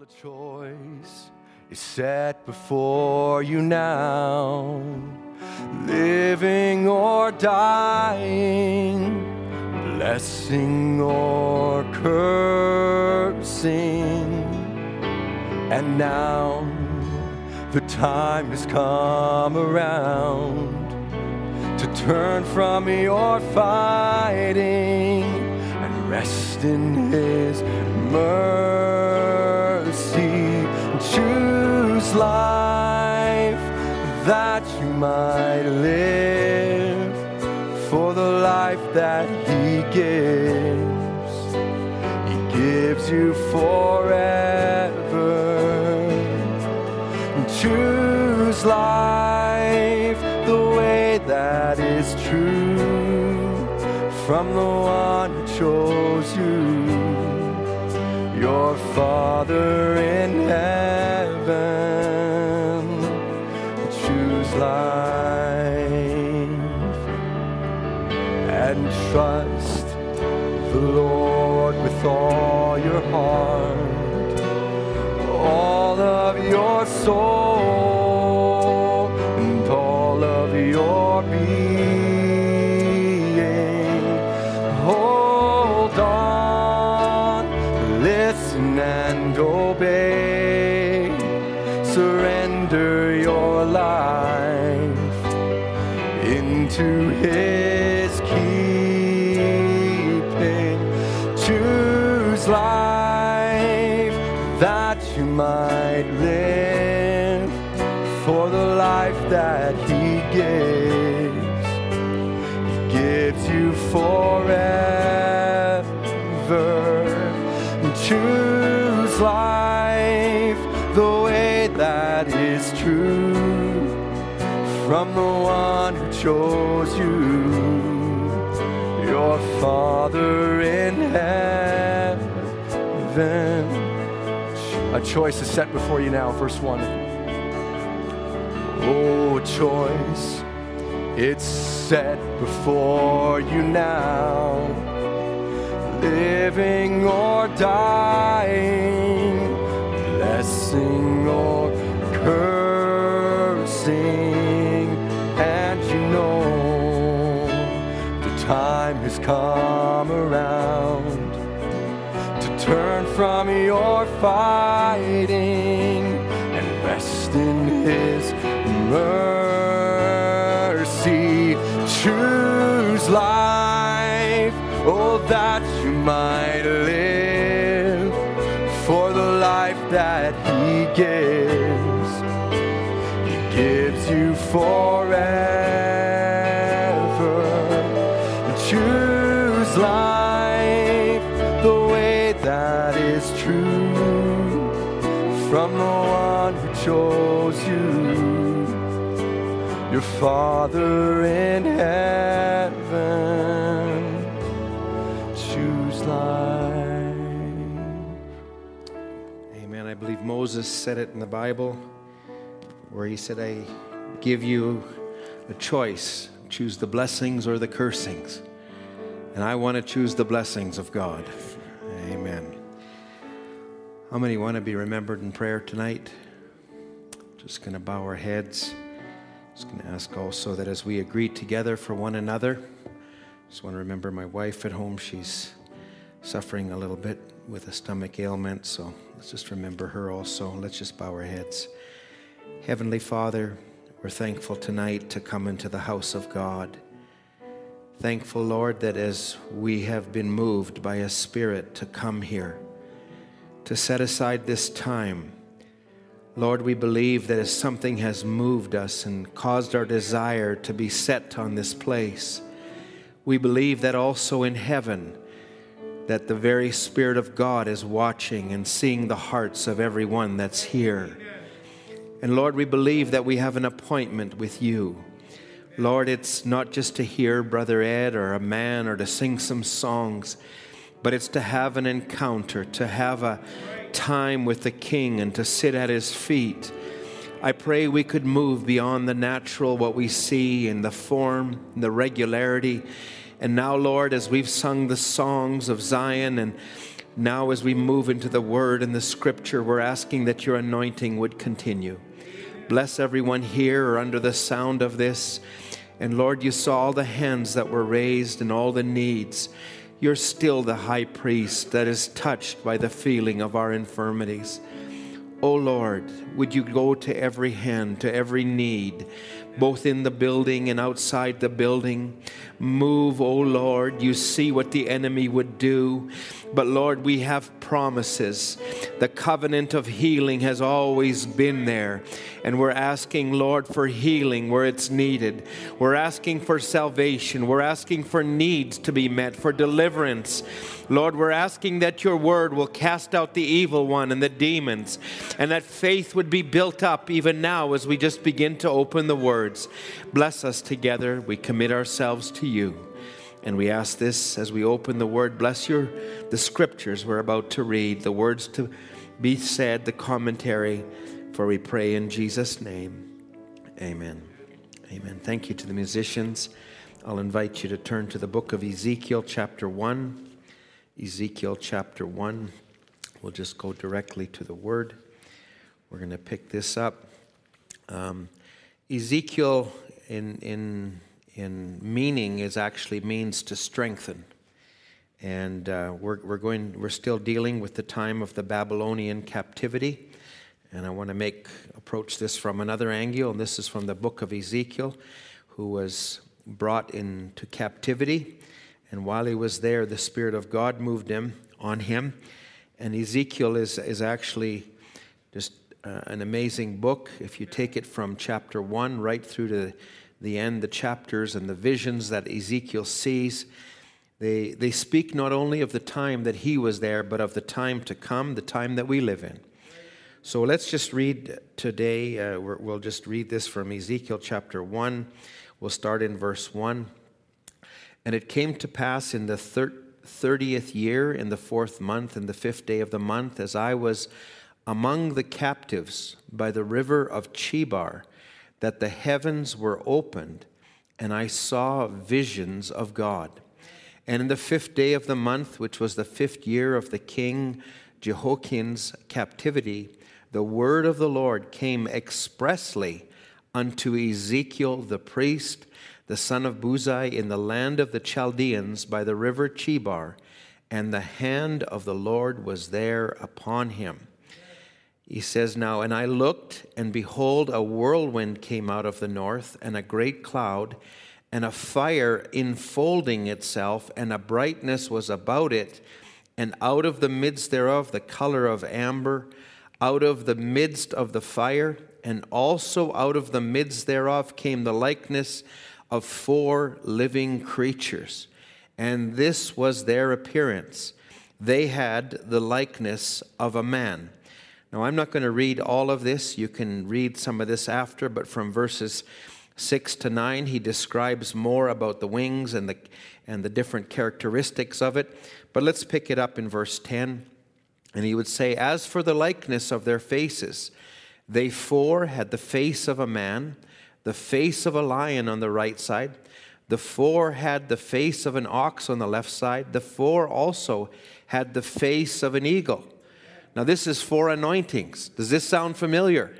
Well, a choice is set before you now, living or dying, blessing or cursing. And now the time has come around to turn from your fighting and rest in His mercy. Choose life that you might live for the life that He gives. He gives you forever. Choose life the way that is true from the one who chose you, your Father in heaven. Choose life and trust the Lord with all your heart, all of your soul, His keeping. Choose life that you might live for the life that He gives. He gives you forever. Choose life the way that is true from the one who chose Father in heaven. A choice is set before you now, verse 1. Oh, choice, it's set before you now, living or dying, blessing or cursing, come around to turn from your fighting and rest in His mercy. Choose life, oh, that you might live for the life that He gives. He gives you forever. Your Father in heaven. Choose life. Amen. I believe Moses said it in the Bible where he said, I give you a choice choose the blessings or the cursings. And I want to choose the blessings of God. Amen. How many want to be remembered in prayer tonight? Just going to bow our heads. Just going to ask also that as we agree together for one another, just want to remember my wife at home. She's suffering a little bit with a stomach ailment, so let's just remember her also. Let's just bow our heads. Heavenly Father, we're thankful tonight to come into the house of God. Thankful, Lord, that as we have been moved by a spirit to come here, to set aside this time, Lord, we believe that as something has moved us and caused our desire to be set on this place, we believe that also in heaven, that the very Spirit of God is watching and seeing the hearts of everyone that's here. And Lord, we believe that we have an appointment with you. Lord, it's not just to hear Brother Ed or a man or to sing some songs, but it's to have an encounter, to have a time with the King and to sit at his feet. I pray we could move beyond the natural, what we see in the form, and the regularity. And now, Lord, as we've sung the songs of Zion and Now, as we move into the word and the scripture, we're asking that your anointing would continue. Bless everyone here or under the sound of this. And Lord, you saw all the hands that were raised and all the needs. You're still the high priest that is touched by the feeling of our infirmities. Oh Lord, would you go to every hand, to every need, both in the building and outside the building? Move, oh Lord. You see what the enemy would do. But Lord, we have promises. The covenant of healing has always been there. And we're asking, Lord, for healing where it's needed. We're asking for salvation. We're asking for needs to be met, for deliverance. Lord, we're asking that your word will cast out the evil one and the demons, and that faith would be built up even now as we just begin to open the words. Bless us together. We commit ourselves to you. And we ask this as we open the word. Bless your the scriptures we're about to read, the words to be said, the commentary, for we pray in Jesus' name. Amen. Amen. Thank you to the musicians. I'll invite you to turn to the book of Ezekiel, chapter 1. Ezekiel chapter 1. We'll just go directly to the word. We're going to pick this up. Um, Ezekiel, in, in, in meaning, is actually means to strengthen. And uh, we're, we're, going, we're still dealing with the time of the Babylonian captivity. And I want to make approach this from another angle, and this is from the book of Ezekiel, who was brought into captivity and while he was there, the Spirit of God moved him on him. And Ezekiel is, is actually just uh, an amazing book. If you take it from chapter 1 right through to the end, the chapters and the visions that Ezekiel sees, they, they speak not only of the time that he was there, but of the time to come, the time that we live in. So let's just read today. Uh, we'll just read this from Ezekiel chapter 1. We'll start in verse 1. And it came to pass in the thirtieth year, in the fourth month, in the fifth day of the month, as I was among the captives by the river of Chebar, that the heavens were opened, and I saw visions of God. And in the fifth day of the month, which was the fifth year of the king Jehoiachin's captivity, the word of the Lord came expressly unto Ezekiel the priest the son of Buzi, in the land of the Chaldeans by the river Chebar, and the hand of the Lord was there upon him. He says now, And I looked, and behold, a whirlwind came out of the north, and a great cloud, and a fire enfolding itself, and a brightness was about it, and out of the midst thereof the color of amber, out of the midst of the fire, and also out of the midst thereof came the likeness of four living creatures, and this was their appearance. They had the likeness of a man. Now, I'm not going to read all of this. You can read some of this after, but from verses 6 to 9, he describes more about the wings and the, and the different characteristics of it. But let's pick it up in verse 10. And he would say, As for the likeness of their faces, they four had the face of a man the face of a lion on the right side. The four had the face of an ox on the left side. The four also had the face of an eagle. Now, this is four anointings. Does this sound familiar?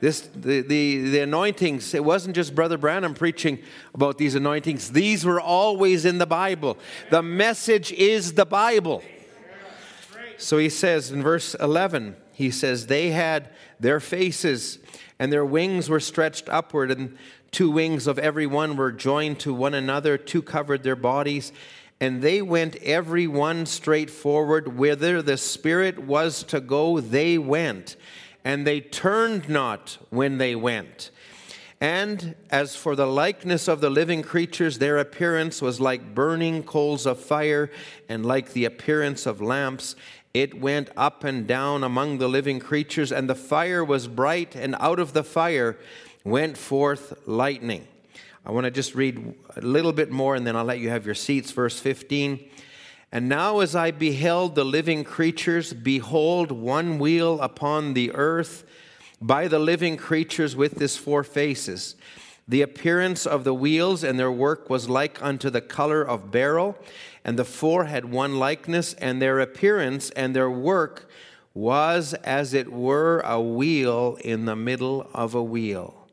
This, the, the, the anointings, it wasn't just Brother Branham preaching about these anointings. These were always in the Bible. The message is the Bible. So he says in verse 11, he says, They had their faces and their wings were stretched upward, and two wings of every one were joined to one another, two covered their bodies. And they went every one straight forward, whither the Spirit was to go, they went. And they turned not when they went. And as for the likeness of the living creatures, their appearance was like burning coals of fire, and like the appearance of lamps. It went up and down among the living creatures, and the fire was bright, and out of the fire went forth lightning. I want to just read a little bit more, and then I'll let you have your seats. Verse 15. And now, as I beheld the living creatures, behold, one wheel upon the earth by the living creatures with his four faces. The appearance of the wheels and their work was like unto the color of beryl, and the four had one likeness, and their appearance and their work was as it were a wheel in the middle of a wheel.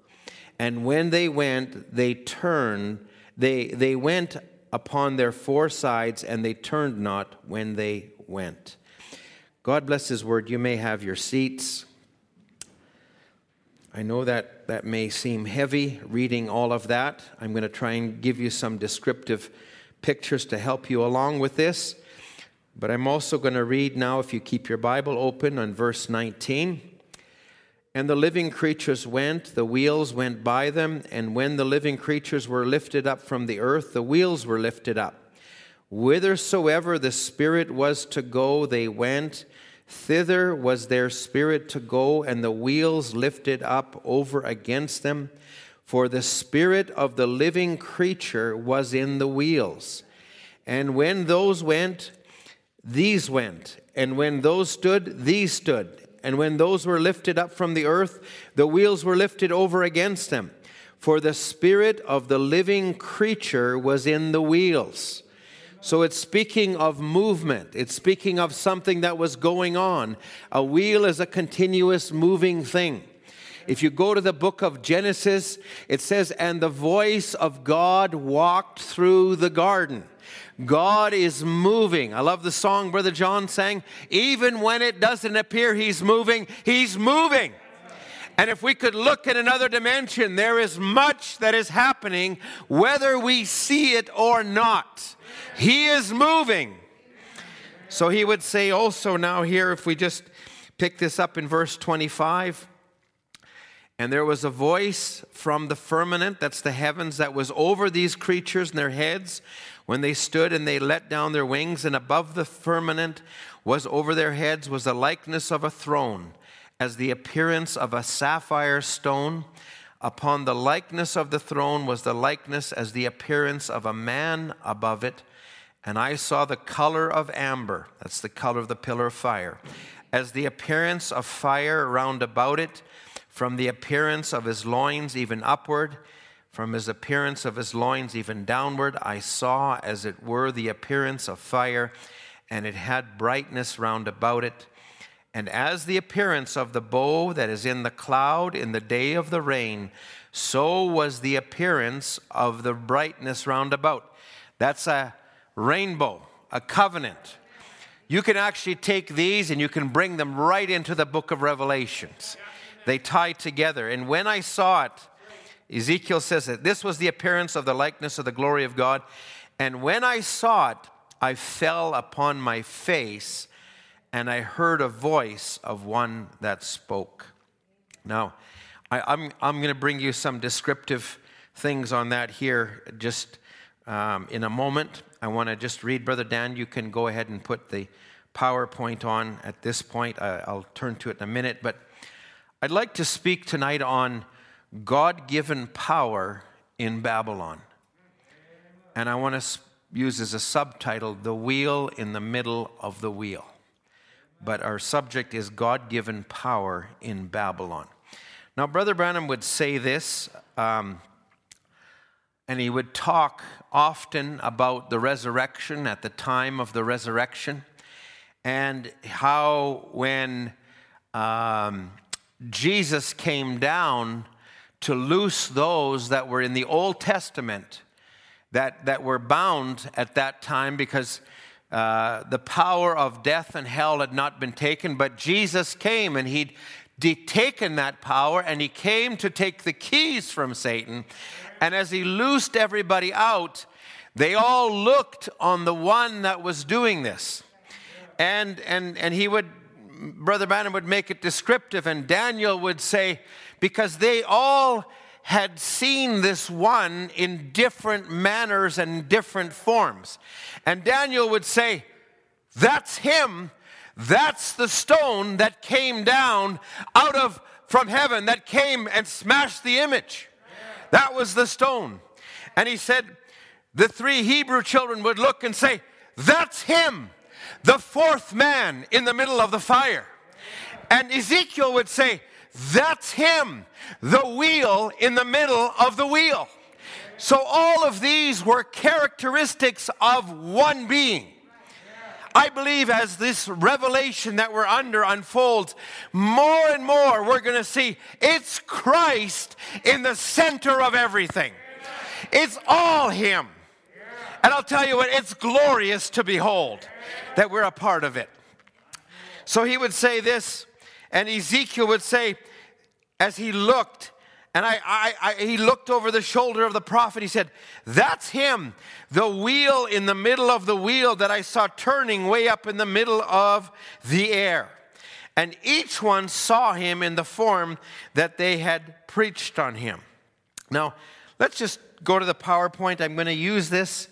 And when they went, they turned, they, they went upon their four sides, and they turned not when they went. God bless His word. You may have your seats. I know that that may seem heavy reading all of that. I'm going to try and give you some descriptive pictures to help you along with this. But I'm also going to read now, if you keep your Bible open, on verse 19. And the living creatures went, the wheels went by them, and when the living creatures were lifted up from the earth, the wheels were lifted up. Whithersoever the Spirit was to go, they went. Thither was their spirit to go, and the wheels lifted up over against them. For the spirit of the living creature was in the wheels. And when those went, these went. And when those stood, these stood. And when those were lifted up from the earth, the wheels were lifted over against them. For the spirit of the living creature was in the wheels. So it's speaking of movement. It's speaking of something that was going on. A wheel is a continuous moving thing. If you go to the book of Genesis, it says, And the voice of God walked through the garden. God is moving. I love the song Brother John sang. Even when it doesn't appear he's moving, he's moving. And if we could look at another dimension, there is much that is happening, whether we see it or not. He is moving. So he would say also now, here, if we just pick this up in verse 25, and there was a voice from the firmament, that's the heavens, that was over these creatures and their heads when they stood and they let down their wings, and above the firmament was over their heads was the likeness of a throne, as the appearance of a sapphire stone. Upon the likeness of the throne was the likeness as the appearance of a man above it. And I saw the color of amber, that's the color of the pillar of fire, as the appearance of fire round about it, from the appearance of his loins even upward, from his appearance of his loins even downward, I saw as it were the appearance of fire, and it had brightness round about it. And as the appearance of the bow that is in the cloud in the day of the rain, so was the appearance of the brightness round about. That's a rainbow, a covenant. You can actually take these and you can bring them right into the book of Revelations. They tie together. And when I saw it, Ezekiel says that this was the appearance of the likeness of the glory of God. And when I saw it, I fell upon my face and I heard a voice of one that spoke. Now, I, am I'm, I'm going to bring you some descriptive things on that here just um, in a moment. I want to just read, Brother Dan. You can go ahead and put the PowerPoint on at this point. I, I'll turn to it in a minute. But I'd like to speak tonight on God given power in Babylon. And I want to use as a subtitle, The Wheel in the Middle of the Wheel. But our subject is God given power in Babylon. Now, Brother Branham would say this um, and he would talk often about the resurrection at the time of the resurrection and how when um, Jesus came down to loose those that were in the Old Testament that, that were bound at that time because uh, the power of death and hell had not been taken, but Jesus came and he'd taken that power and he came to take the keys from Satan and as he loosed everybody out, they all looked on the one that was doing this. And, and, and he would, Brother Branham would make it descriptive, and Daniel would say, because they all had seen this one in different manners and different forms. And Daniel would say, That's him. That's the stone that came down out of from heaven that came and smashed the image. That was the stone. And he said, the three Hebrew children would look and say, That's him, the fourth man in the middle of the fire. And Ezekiel would say, That's him, the wheel in the middle of the wheel. So all of these were characteristics of one being. I believe as this revelation that we're under unfolds, more and more we're going to see it's Christ in the center of everything. It's all Him. And I'll tell you what, it's glorious to behold that we're a part of it. So he would say this, and Ezekiel would say, as he looked, and I, I, I, he looked over the shoulder of the prophet. He said, That's him, the wheel in the middle of the wheel that I saw turning way up in the middle of the air. And each one saw him in the form that they had preached on him. Now, let's just go to the PowerPoint. I'm going to use this,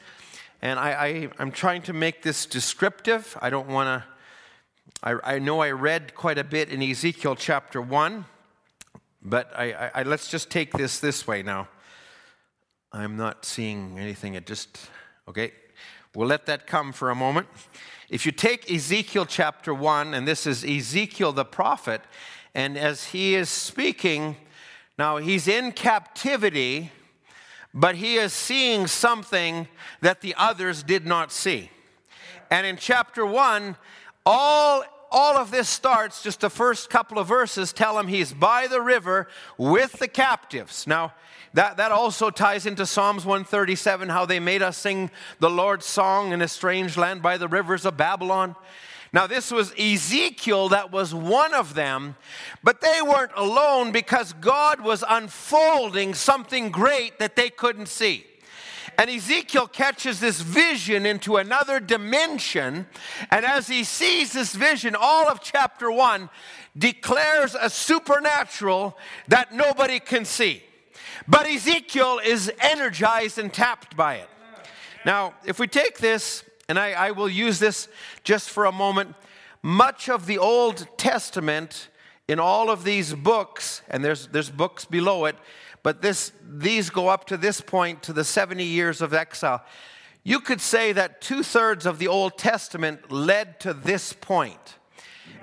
and I, I, am trying to make this descriptive. I don't want to. I, I know I read quite a bit in Ezekiel chapter 1. But I, I, I, let's just take this this way now. I'm not seeing anything. It just, okay. We'll let that come for a moment. If you take Ezekiel chapter 1, and this is Ezekiel the prophet, and as he is speaking, now he's in captivity, but he is seeing something that the others did not see. And in chapter 1, all all of this starts, just the first couple of verses tell him he's by the river with the captives. Now, that, that also ties into Psalms 137, how they made us sing the Lord's song in a strange land by the rivers of Babylon. Now, this was Ezekiel that was one of them, but they weren't alone because God was unfolding something great that they couldn't see. And Ezekiel catches this vision into another dimension. And as he sees this vision, all of chapter one declares a supernatural that nobody can see. But Ezekiel is energized and tapped by it. Now, if we take this, and I, I will use this just for a moment, much of the Old Testament in all of these books, and there's, there's books below it, but this, these go up to this point, to the 70 years of exile. You could say that two thirds of the Old Testament led to this point.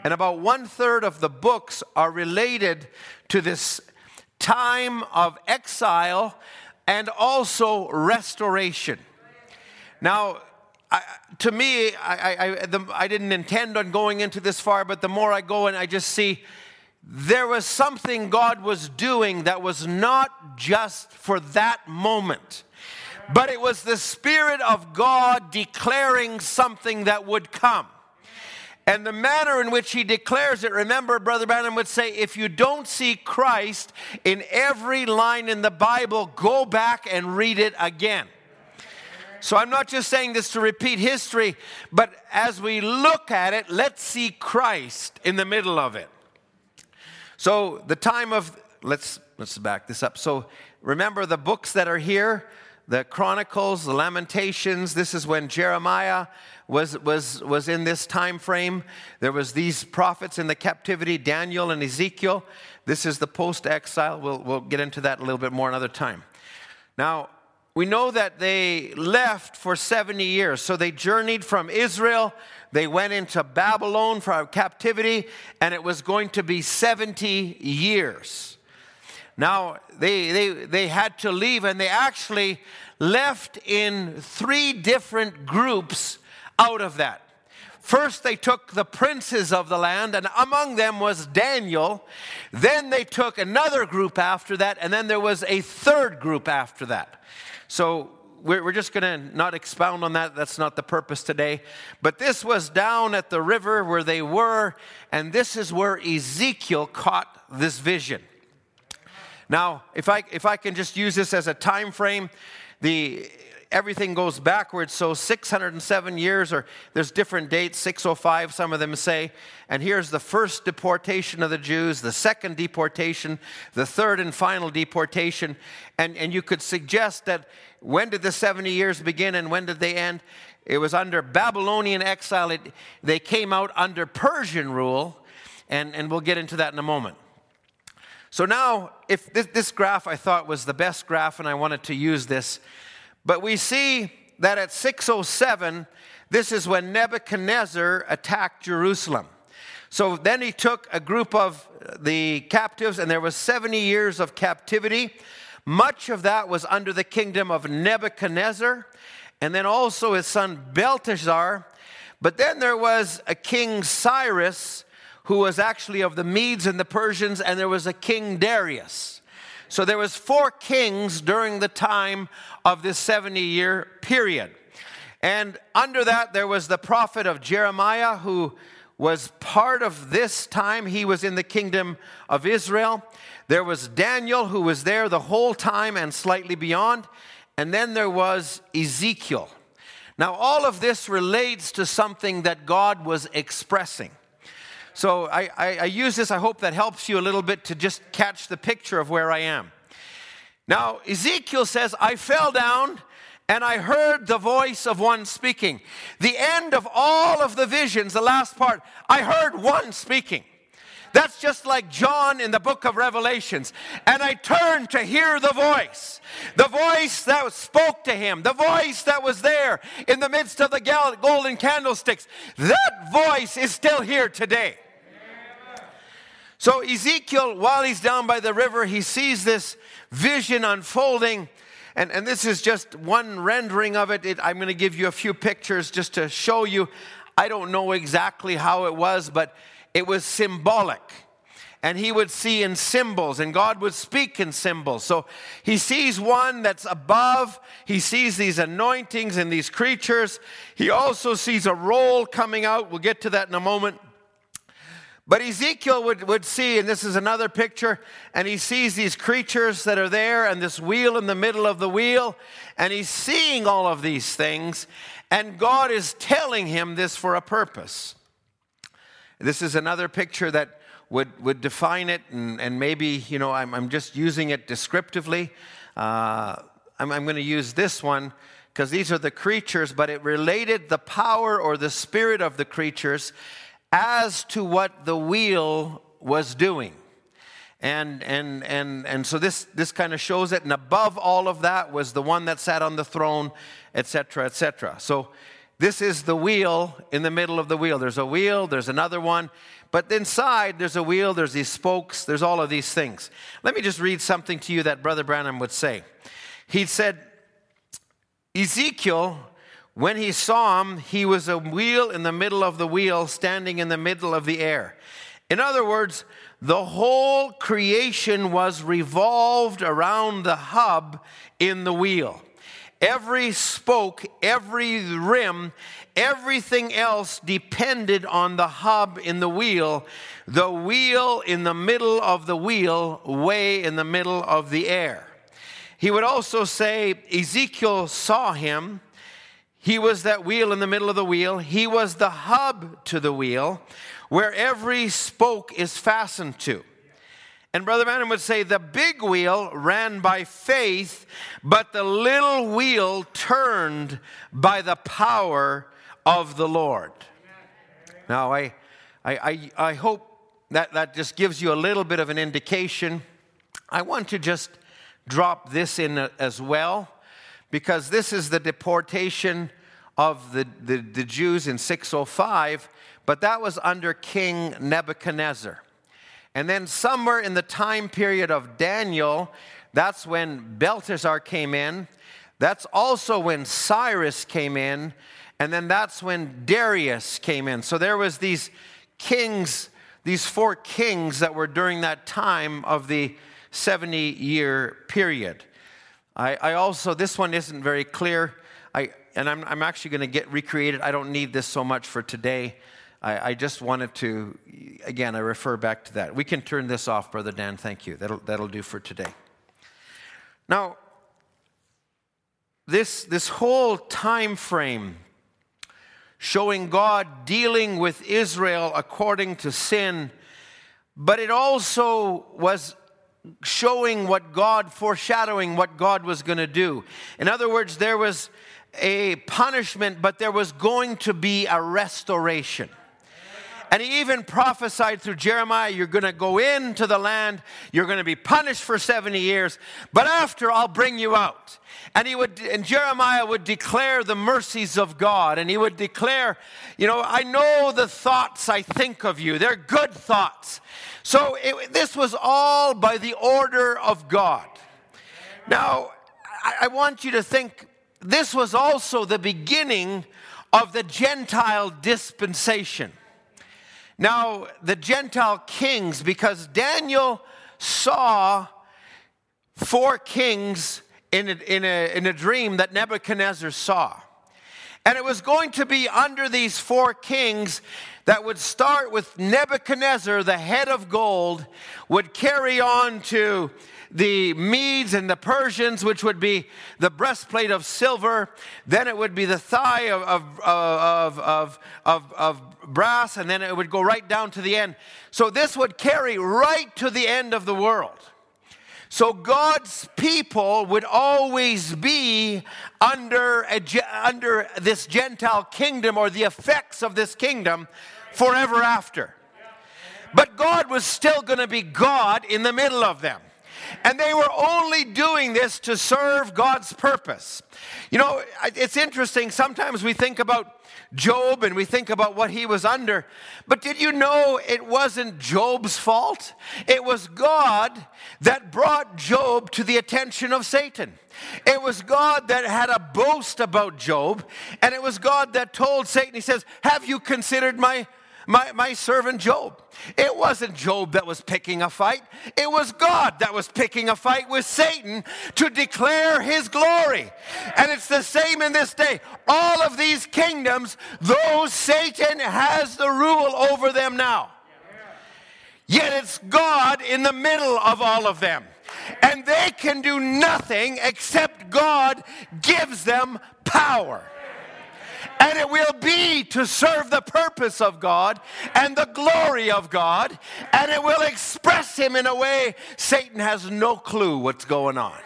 And about one third of the books are related to this time of exile and also restoration. Now, I, to me, I, I, the, I didn't intend on going into this far, but the more I go and I just see there was something God was doing that was not just for that moment, but it was the Spirit of God declaring something that would come. And the manner in which he declares it, remember, Brother Branham would say, if you don't see Christ in every line in the Bible, go back and read it again. So I'm not just saying this to repeat history, but as we look at it, let's see Christ in the middle of it. So the time of let's let's back this up. So remember the books that are here, the Chronicles, the Lamentations. This is when Jeremiah was was was in this time frame. There was these prophets in the captivity, Daniel and Ezekiel. This is the post-exile. We'll we'll get into that a little bit more another time. Now, we know that they left for 70 years. So they journeyed from Israel, they went into Babylon for captivity, and it was going to be 70 years. Now, they, they, they had to leave, and they actually left in three different groups out of that. First, they took the princes of the land, and among them was Daniel. Then they took another group after that, and then there was a third group after that. So we're, just going to not expound on that. That's not the purpose today. But this was down at the river where they were, and this is where Ezekiel caught this vision. Now, if I, if I can just use this as a time frame, the everything goes backwards. So 607 years, or there's different dates, 605, some of them say. And here's the first deportation of the Jews, the second deportation, the third and final deportation. And, and you could suggest that when did the 70 years begin and when did they end? It was under Babylonian exile. It, they came out under Persian rule, and, and we'll get into that in a moment. So now, if this, this graph I thought was the best graph, and I wanted to use this but we see that at 607, this is when Nebuchadnezzar attacked Jerusalem. So then he took a group of the captives, and there was 70 years of captivity. Much of that was under the kingdom of Nebuchadnezzar, and then also his son Belteshazzar. But then there was a king Cyrus, who was actually of the Medes and the Persians, and there was a king Darius. So there was four kings during the time of this 70 year period. And under that, there was the prophet of Jeremiah, who was part of this time. He was in the kingdom of Israel. There was Daniel, who was there the whole time and slightly beyond. And then there was Ezekiel. Now, all of this relates to something that God was expressing. So I, I, I, use this, I hope that helps you a little bit to just catch the picture of where I am. Now, Ezekiel says, I fell down and I heard the voice of one speaking. The end of all of the visions, the last part, I heard one speaking. That's just like John in the book of Revelations. And I turned to hear the voice. The voice that spoke to him, the voice that was there in the midst of the golden candlesticks. That voice is still here today. So, Ezekiel, while he's down by the river, he sees this vision unfolding and, and this is just one rendering of it. it I'm going to give you a few pictures just to show you. I don't know exactly how it was, but it was symbolic and he would see in symbols, and God would speak in symbols. So he sees one that's above, he sees these anointings and these creatures. He also sees a roll coming out. We'll get to that in a moment. But Ezekiel would, would see, and this is another picture, and he sees these creatures that are there and this wheel in the middle of the wheel, and he's seeing all of these things, and God is telling him this for a purpose. This is another picture that would, would define it, and, and maybe, you know, I'm, I'm just using it descriptively. Uh, I'm, I'm going to use this one because these are the creatures, but it related the power or the spirit of the creatures as to what the wheel was doing. And, and, and, and so this, this kind of shows it. And above all of that was the one that sat on the throne, etc., etc. So this is the wheel in the middle of the wheel. There's a wheel, there's another one. But inside, there's a wheel, there's these spokes, there's all of these things. Let me just read something to you that Brother Branham would say. He said, Ezekiel when he saw him, he was a wheel in the middle of the wheel, standing in the middle of the air. In other words, the whole creation was revolved around the hub in the wheel. Every spoke, every rim, everything else depended on the hub in the wheel, the wheel in the middle of the wheel, way in the middle of the air. He would also say, Ezekiel saw him he was that wheel in the middle of the wheel. He was the hub to the wheel where every spoke is fastened to. And Brother Branham would say the big wheel ran by faith, but the little wheel turned by the power of the Lord. Now, I, I, I, I hope that that just gives you a little bit of an indication. I want to just drop this in as well because this is the deportation of the, the, the Jews in 605, but that was under King Nebuchadnezzar. And then, somewhere in the time period of Daniel, that's when Belteshazzar came in. That's also when Cyrus came in. And then that's when Darius came in. So there was these kings, these four kings that were during that time of the 70 year period. I, I also, this one isn't very clear. I, and I'm, I'm actually going to get recreated. I don't need this so much for today. I, I, just wanted to, again, I refer back to that. We can turn this off, Brother Dan. Thank you. That'll, that'll do for today. Now, this, this whole time frame showing God dealing with Israel according to sin, but it also was showing what God, foreshadowing what God was going to do. In other words, there was a punishment, but there was going to be a restoration. And he even prophesied through Jeremiah, you're going to go into the land, you're going to be punished for 70 years, but after I'll bring you out. And he would and Jeremiah would declare the mercies of God and he would declare, you know, I know the thoughts I think of you. They're good thoughts. So it, this was all by the order of God. Now, I, I want you to think this was also the beginning of the Gentile dispensation. Now, the Gentile kings, because Daniel saw four kings in a, in a, in a dream that Nebuchadnezzar saw. And it was going to be under these four kings that would start with Nebuchadnezzar, the head of gold, would carry on to the Medes and the Persians, which would be the breastplate of silver. Then it would be the thigh of, of, of, of, of, brass, and then it would go right down to the end. So this would carry right to the end of the world. So God's people would always be under, a, under this Gentile kingdom or the effects of this kingdom forever after. But God was still going to be God in the middle of them. And they were only doing this to serve God's purpose. You know, it's interesting. Sometimes we think about Job and we think about what he was under. But did you know it wasn't Job's fault? It was God that brought Job to the attention of Satan. It was God that had a boast about Job, and it was God that told Satan, He says, Have you considered my my, my servant Job. It wasn't Job that was picking a fight, it was God that was picking a fight with Satan to declare his glory. And it's the same in this day. All of these kingdoms, though Satan has the rule over them now, yet it's God in the middle of all of them. And they can do nothing except God gives them power and it will be to serve the purpose of God and the glory of God, and it will express Him in a way Satan has no clue what's going on.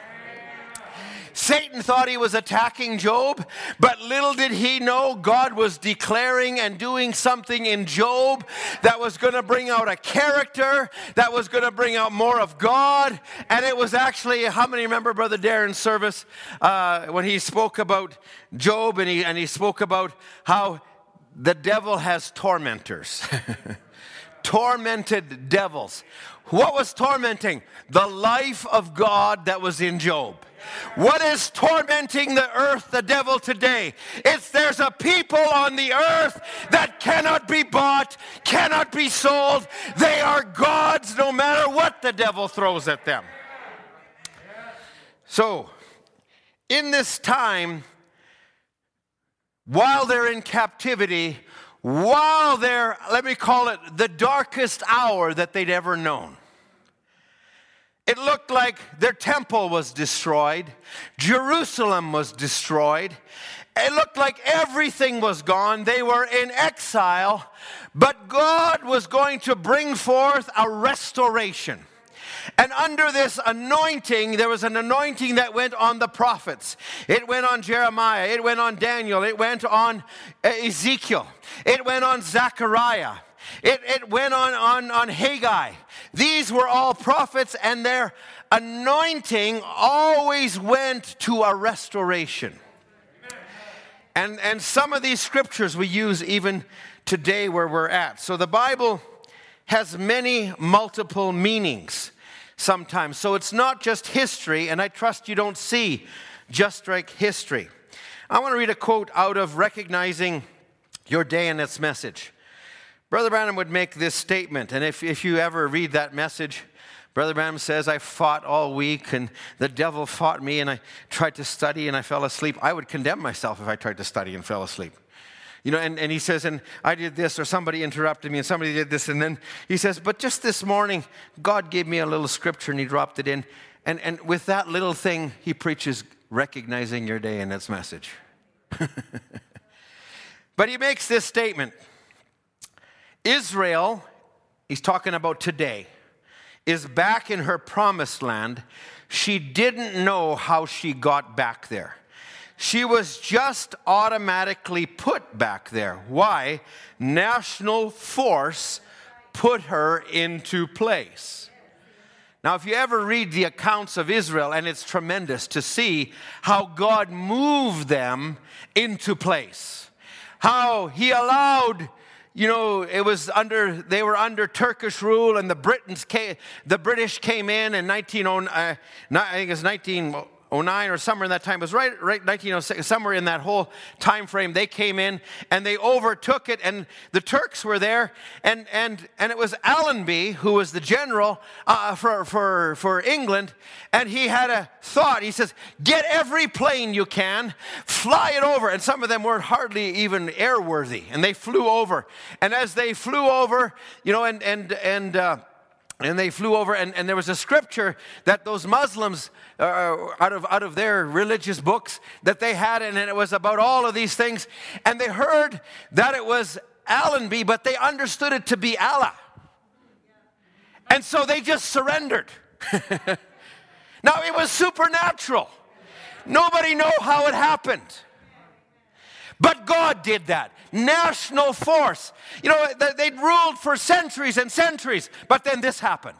Satan thought he was attacking Job, but little did he know God was declaring and doing something in Job that was going to bring out a character, that was going to bring out more of God. And it was actually, how many remember Brother Darren's service uh, when he spoke about Job and he, and he spoke about how the devil has tormentors? tormented devils. What was tormenting? The life of God that was in Job. What is tormenting the earth, the devil today? It's there's a people on the earth that cannot be bought, cannot be sold. They are gods no matter what the devil throws at them. So, in this time, while they're in captivity, while they're, let me call it the darkest hour that they'd ever known. Looked like their temple was destroyed, Jerusalem was destroyed. It looked like everything was gone. They were in exile, but God was going to bring forth a restoration. And under this anointing, there was an anointing that went on the prophets. It went on Jeremiah, it went on Daniel, it went on uh, Ezekiel, it went on Zechariah. It, it went on, on, on Haggai. These were all prophets, and their anointing always went to a restoration. And, and some of these scriptures we use even today where we're at. So the Bible has many multiple meanings sometimes. So it's not just history, and I trust you don't see just like history. I want to read a quote out of Recognizing Your Day and its Message. Brother Branham would make this statement, and if, if you ever read that message, Brother Branham says, I fought all week and the devil fought me and I tried to study and I fell asleep. I would condemn myself if I tried to study and fell asleep. You know, and, and he says, and I did this, or somebody interrupted me, and somebody did this, and then he says, but just this morning, God gave me a little scripture and he dropped it in. And, and with that little thing, he preaches recognizing your day and its message. but he makes this statement Israel, he's talking about today, is back in her promised land. She didn't know how she got back there. she was just automatically put back there. Why? National force put her into place. Now, if you ever read the accounts of Israel, and it's tremendous to see how God moved them into place, how He allowed you know, it was under, they were under Turkish rule and the Britons came, the British came in in 1909, uh, I think it's 19, 09 or somewhere in that time. It was right, right 1906, somewhere in that whole time frame. They came in and they overtook it, and the Turks were there, and and and it was Allenby who was the general uh, for for for England, and he had a thought. He says, "Get every plane you can, fly it over." And some of them weren't hardly even airworthy, and they flew over. And as they flew over, you know, and and and. Uh, and they flew over and, and there was a scripture that those muslims uh, out, of, out of their religious books that they had and it was about all of these things. And they heard that it was allenby but they understood it to be allah. And so they just surrendered. Now it was supernatural. Nobody know how it happened but God did that. National force. You know, they'd ruled for centuries and centuries, but then this happened.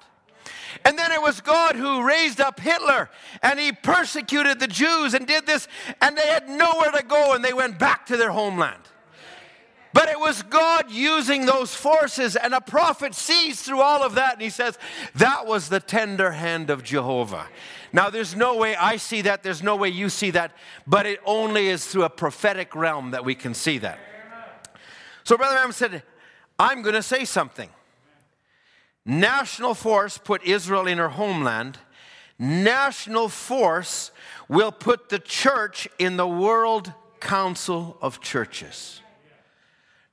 And then it was God who raised up Hitler and he persecuted the Jews and did this, and they had nowhere to go and they went back to their homeland. But it was God using those forces, and a prophet sees through all of that and he says, That was the tender hand of Jehovah. Now, there's no way I see that, there's no way you see that, but it only is through a prophetic realm that we can see that. So, Brother Branham said, I'm going to say something. National force put Israel in her homeland. National force will put the church in the World Council of Churches.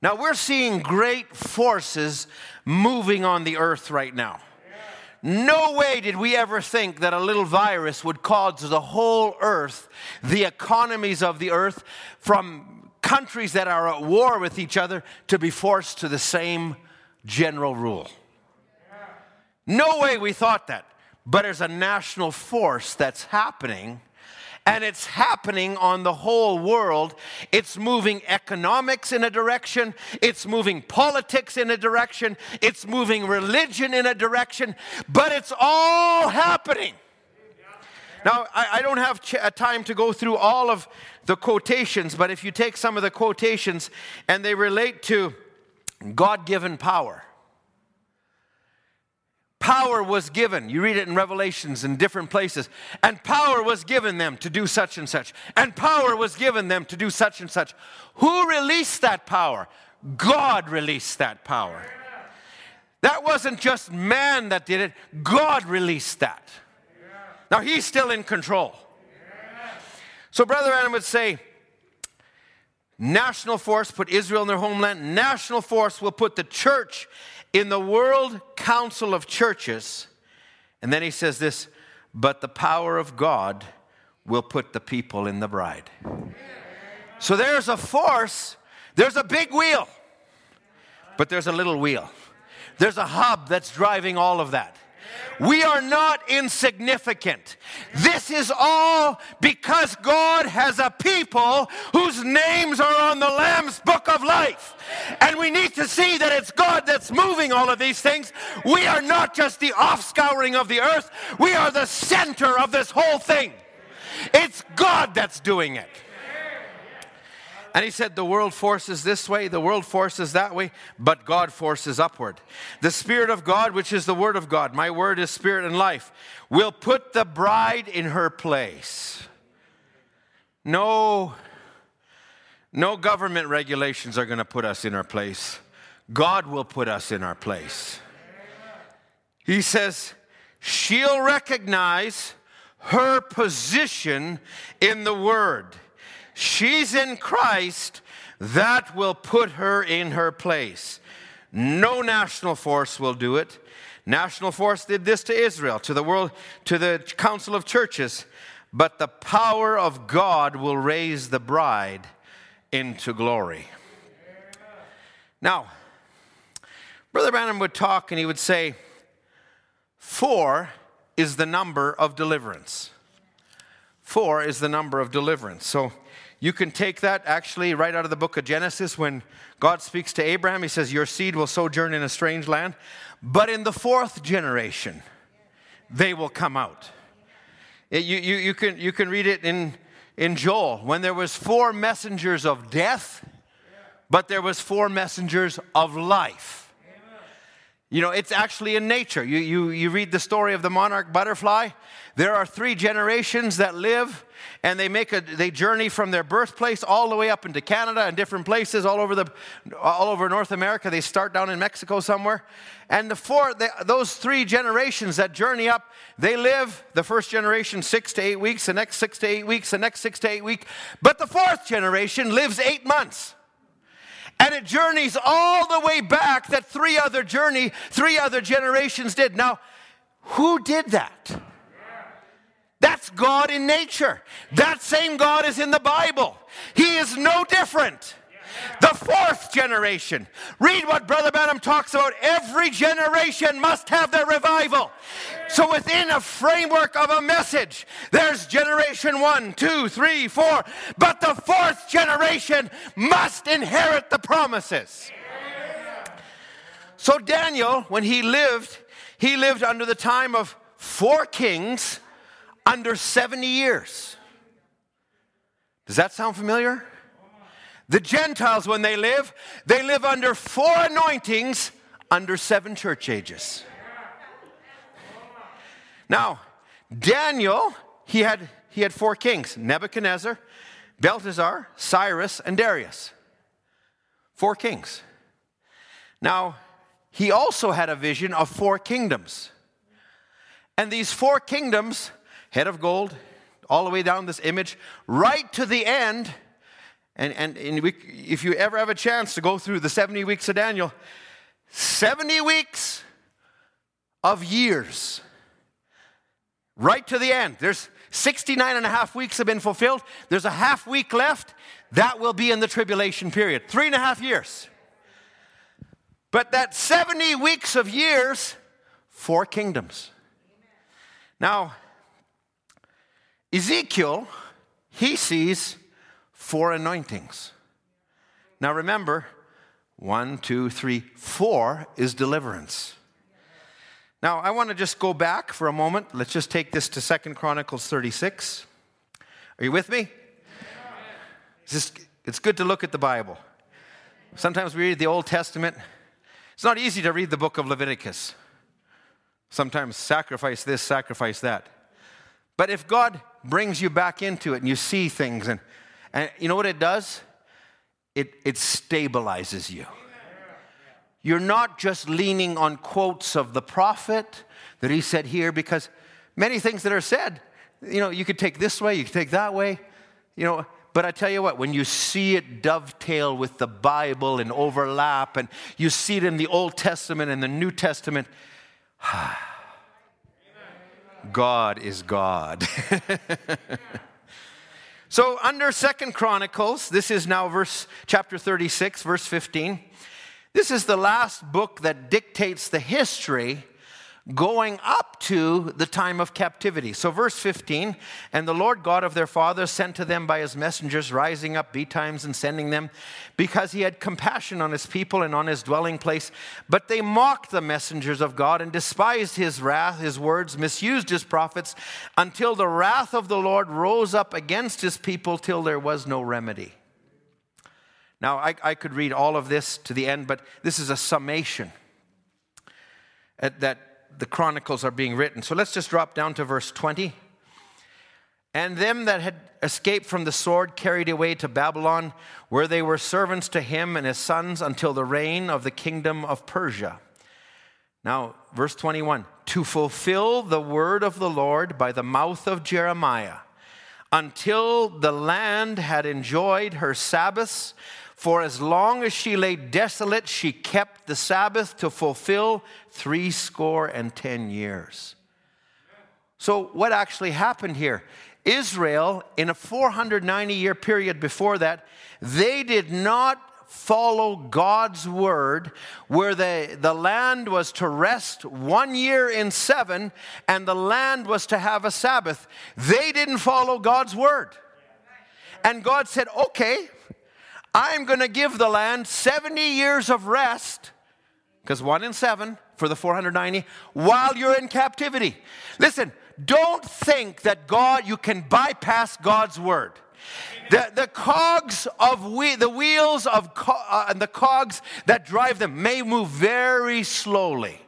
Now, we're seeing great forces moving on the earth right now. No way did we ever think that a little virus would cause the whole earth, the economies of the earth, from countries that are at war with each other, to be forced to the same general rule. No way we thought that. But there's a national force that's happening and it's happening on the whole world. It's moving economics in a direction, it's moving politics in a direction, it's moving religion in a direction, but it's all happening. Now, I, I don't have ch- uh, time to go through all of the quotations, but if you take some of the quotations and they relate to God given power, Power was given. You read it in Revelations in different places. And power was given them to do such and such. And power was given them to do such and such. Who released that power? God released that power. That wasn't just man that did it, God released that. Now he's still in control. So, Brother Adam would say, National force put Israel in their homeland. National force will put the church in the World Council of Churches, and then he says this, but the power of God will put the people in the bride. So there's a force, there's a big wheel, but there's a little wheel. There's a hub that's driving all of that. We are not insignificant. This is all because God has a people whose names are on the Lamb's book of life. And we need to see that it's God that's moving all of these things. We are not just the offscouring of the earth, we are the center of this whole thing. It's God that's doing it. And he said, The world forces this way, the world forces that way, but God forces upward. The Spirit of God, which is the Word of God, my word is spirit and life, will put the bride in her place. No, no government regulations are going to put us in our place. God will put us in our place. He says, She'll recognize her position in the Word she's in Christ, that will put her in her place. No national force will do it. National force did this to Israel, to the world, to the council of churches, but the power of God will raise the bride into glory. Now, Brother Branham would talk and he would say, Four is the number of deliverance. Four is the number of deliverance. So you can take that actually right out of the book of Genesis when God speaks to Abraham. He says, Your seed will sojourn in a strange land, but in the fourth generation, they will come out. It, you, you, you, can, you can read it in, in Joel when there was four messengers of death, but there was four messengers of life. You know, it's actually in nature. You, you, you read the story of the monarch butterfly. There are three generations that live, and they make a they journey from their birthplace all the way up into Canada and different places all over the all over North America. They start down in Mexico somewhere, and the four those three generations that journey up, they live the first generation six to eight weeks, the next six to eight weeks, the next six to eight weeks, but the fourth generation lives eight months and it journeys all the way back that three other journey three other generations did. Now who did that? That's god in nature. That same god is in the bible. He is no different the fourth generation. Read what Brother Branham talks about. Every generation must have their revival. So, within a framework of a message, there's generation one, two, three, four, but the fourth generation must inherit the promises. So, Daniel, when he lived, he lived under the time of four kings under 70 years. Does that sound familiar? The Gentiles, when they live, they live under four anointings under seven church ages. Now, Daniel, he had, he had four kings Nebuchadnezzar, Belteshazzar, Cyrus, and Darius. Four kings. Now, he also had a vision of four kingdoms. And these four kingdoms, head of gold, all the way down this image, right to the end, and, and, and we, if you ever have a chance to go through the 70 weeks of Daniel, 70 weeks of years, right to the end. There's 69 and a half weeks have been fulfilled. There's a half week left. That will be in the tribulation period. Three and a half years. But that 70 weeks of years, four kingdoms. Now, Ezekiel, he sees four anointings. Now remember, one, two, three, four is deliverance. Now I want to just go back for a moment. Let's just take this to Second Chronicles 36. Are you with me? It's, it's good to look at the Bible. Sometimes we read the Old Testament. It's not easy to read the book of Leviticus. Sometimes sacrifice this, sacrifice that. But if God brings you back into it and you see things and and you know what it does? It, it stabilizes you. You're not just leaning on quotes of the prophet that he said here, because many things that are said, you know, you could take this way, you could take that way, you know. But I tell you what, when you see it dovetail with the Bible and overlap, and you see it in the Old Testament and the New Testament, God is God. So under Second Chronicles, this is now verse chapter 36, verse 15. This is the last book that dictates the history going up to the time of captivity. So, verse 15, and the Lord God of their fathers sent to them by his messengers, rising up betimes and sending them, because he had compassion on his people and on his dwelling place. But they mocked the messengers of God and despised his wrath, his words, misused his prophets, until the wrath of the Lord rose up against his people till there was no remedy. Now, I, I could read all of this to the end, but this is a summation that the chronicles are being written. So let's just drop down to verse 20. And them that had escaped from the sword carried away to Babylon, where they were servants to him and his sons until the reign of the kingdom of Persia. Now, verse 21 to fulfill the word of the Lord by the mouth of Jeremiah, until the land had enjoyed her Sabbaths for as long as she lay desolate, she kept the Sabbath to fulfill three score and ten years. So, what actually happened here? Israel, in a 490 year period before that, they did not follow God's word, where the, the land was to rest one year in seven and the land was to have a Sabbath, they didn't follow God's word. And God said, okay, I'm going to give the land 70 years of rest, because one in seven for the 490, while you're in captivity. Listen, don't think that God, you can bypass God's word. The, the cogs of we, the wheels of co- uh, and the cogs that drive them may move very slowly,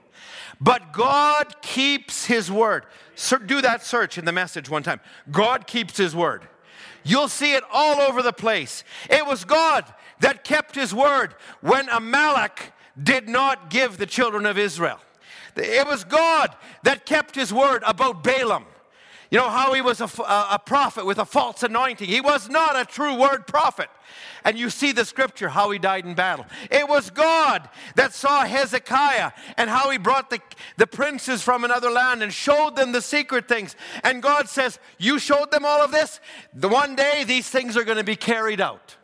but God keeps His word. So do that search in the message one time. God keeps His word. You'll see it all over the place. It was God that kept His word when Amalek did not give the children of Israel. It was God that kept His word about Balaam. You know how he was a, a, prophet with a false anointing. He was not a true word prophet. And you see the scripture how he died in battle. It was God that saw Hezekiah and how he brought the, the princes from another land and showed them the secret things. And God says, You showed them all of this? The one day these things are going to be carried out.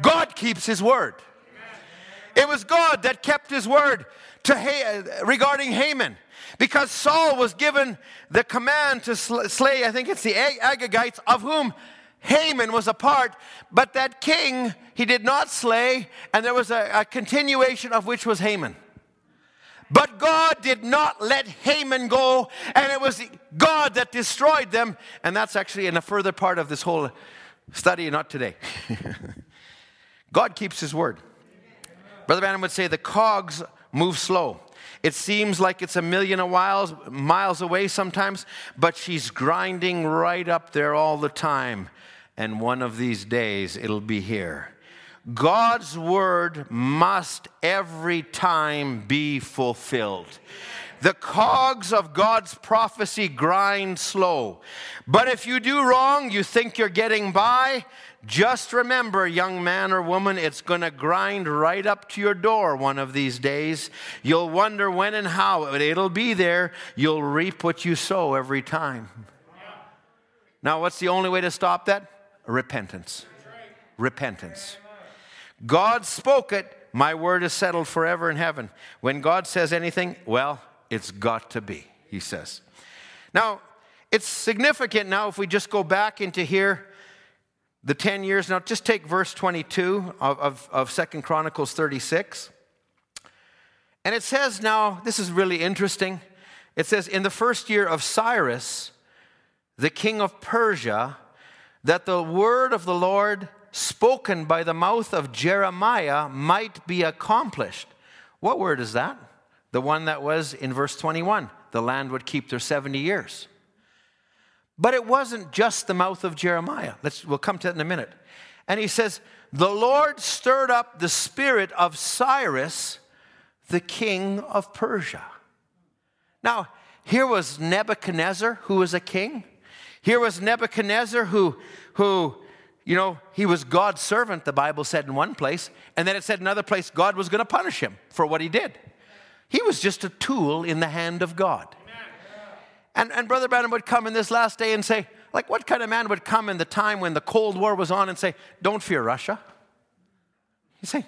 God keeps his word. It was God that kept his word to regarding Haman because Saul was given the command to slay, I think it's the Agagites, of whom Haman was a part, but that king he did not slay, and there was a, a continuation of which was Haman. But God did not let Haman go, and it was God that destroyed them. And that's actually in a further part of this whole study, not today. God keeps his word. Brother Branham would say the cogs move slow. It seems like it's a million miles, miles away sometimes, but she's grinding right up there all the time. And one of these days it'll be here. God's word must every time be fulfilled. The cogs of God's prophecy grind slow. But if you do wrong, you think you're getting by, just remember, young man or woman, it's going to grind right up to your door one of these days. You'll wonder when and how, but it'll be there. You'll reap what you sow every time. Now, what's the only way to stop that? Repentance. Repentance. God spoke it. My word is settled forever in heaven. When God says anything, well, it's got to be, he says. Now, it's significant now if we just go back into here the 10 years. Now, just take verse 22 of, of, of 2 Chronicles 36. And it says now, this is really interesting. It says, In the first year of Cyrus, the king of Persia, that the word of the Lord spoken by the mouth of Jeremiah might be accomplished. What word is that? The one that was in verse 21 the land would keep their 70 years. But it wasn't just the mouth of Jeremiah. Let's, we'll come to that in a minute. And he says, The Lord stirred up the spirit of Cyrus, the king of Persia. Now, here was Nebuchadnezzar, who was a king. Here was Nebuchadnezzar, who, who you know, he was God's servant, the Bible said in one place. And then it said another place, God was going to punish him for what he did. He was just a tool in the hand of God. And, and Brother Branham would come in this last day and say, like, what kind of man would come in the time when the Cold War was on and say, don't fear Russia? You say,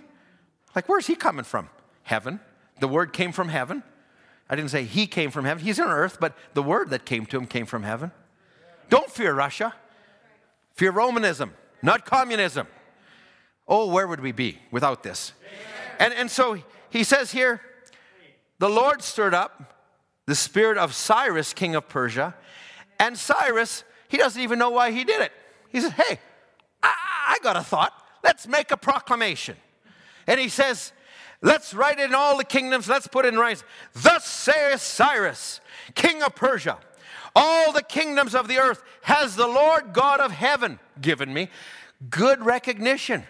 like, where's he coming from? Heaven. The word came from heaven. I didn't say he came from heaven. He's on earth, but the word that came to him came from heaven. Don't fear Russia. Fear Romanism, not communism. Oh, where would we be without this? And, and so he says here, the Lord stirred up the spirit of Cyrus, king of Persia. And Cyrus, he doesn't even know why he did it. He says, Hey, I, I got a thought. Let's make a proclamation. And he says, Let's write it in all the kingdoms. Let's put it in writing. Thus saith Cyrus, king of Persia, all the kingdoms of the earth has the Lord God of heaven given me. Good recognition.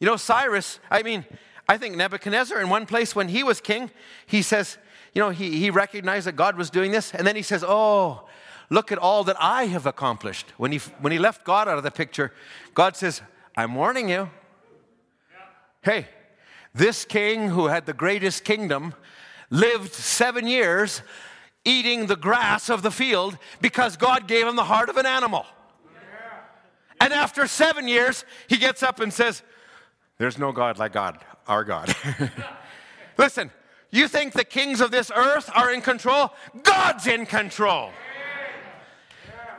You know, Cyrus, I mean, I think Nebuchadnezzar, in one place when he was king, he says, you know, he, he recognized that God was doing this, and then he says, Oh, look at all that I have accomplished. When he, when he left God out of the picture, God says, I'm warning you. Hey, this king who had the greatest kingdom lived seven years eating the grass of the field because God gave him the heart of an animal. And after seven years, he gets up and says, There's no God like God, our God. Listen, you think the kings of this earth are in control? God's in control.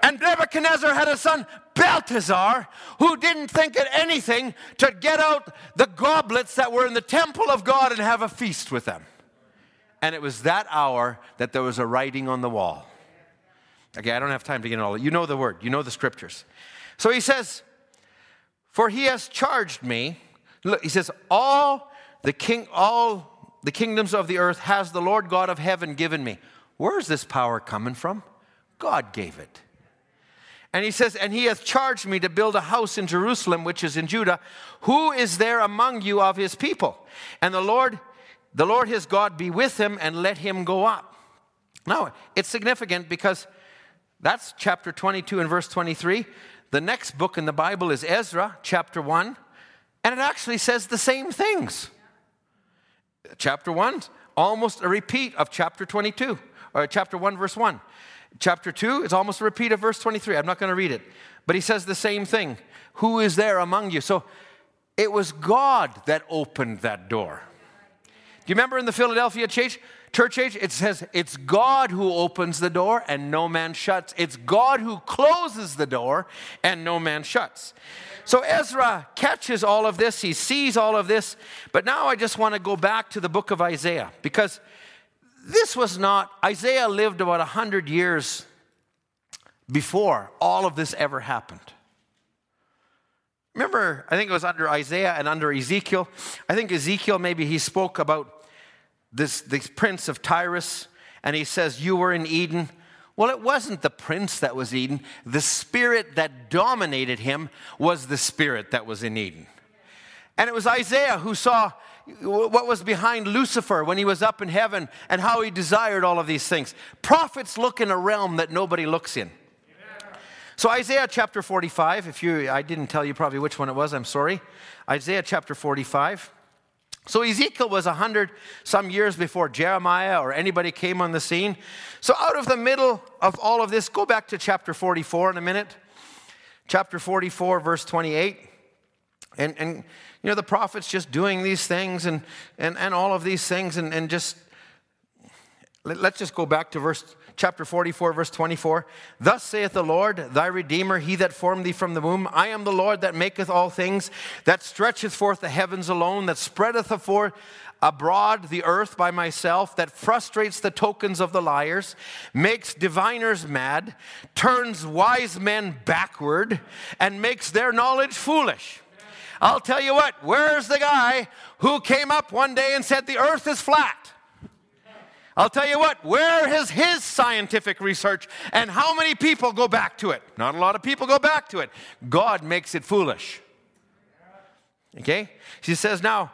And Nebuchadnezzar had a son, Belteshazzar, who didn't think it anything to get out the goblets that were in the temple of God and have a feast with them. And it was that hour that there was a writing on the wall. Okay, I don't have time to get into all You know the word, you know the scriptures. So he says, For he has charged me. Look, he says, All the king, all the kingdoms of the earth has the Lord God of heaven given me. Where's this power coming from? God gave it. And he says, And he hath charged me to build a house in Jerusalem, which is in Judah. Who is there among you of his people? And the Lord, the Lord his God be with him and let him go up. Now, it's significant because that's chapter 22 and verse 23. The next book in the Bible is Ezra, chapter 1, and it actually says the same things. Chapter 1, almost a repeat of chapter 22, or chapter 1, verse 1. Chapter 2 is almost a repeat of verse 23. I'm not going to read it. But he says the same thing. Who is there among you? So it was God that opened that door. Do you remember in the Philadelphia church? Church age, it says it's God who opens the door and no man shuts. It's God who closes the door and no man shuts. So Ezra catches all of this, he sees all of this, but now I just want to go back to the book of Isaiah because this was not, Isaiah lived about 100 years before all of this ever happened. Remember, I think it was under Isaiah and under Ezekiel. I think Ezekiel, maybe he spoke about this, this prince of Tyrus, and he says, You were in Eden. Well, it wasn't the prince that was Eden. The spirit that dominated him was the spirit that was in Eden. And it was Isaiah who saw what was behind Lucifer when he was up in heaven and how he desired all of these things. Prophets look in a realm that nobody looks in. So Isaiah chapter 45, if you I didn't tell you probably which one it was, I'm sorry. Isaiah chapter 45. So Ezekiel was 100 some years before Jeremiah or anybody came on the scene. So out of the middle of all of this, go back to chapter 44 in a minute. Chapter 44 verse 28. And and you know, the prophet's just doing these things and, and, and all of these things, and, and just let, us just go back to verse chapter 44, verse 24. Thus saith the Lord, thy Redeemer, he that formed thee from the womb. I am the Lord that maketh all things, that stretcheth forth the heavens alone, that spreadeth forth abroad the earth by myself, that frustrates the tokens of the liars, makes diviners mad, turns wise men backward, and makes their knowledge foolish. I'll tell you what, where's the guy who came up one day and said the earth is flat? I'll tell you what, where is his scientific research and how many people go back to it? Not a lot of people go back to it. God makes it foolish. Okay? She says, now,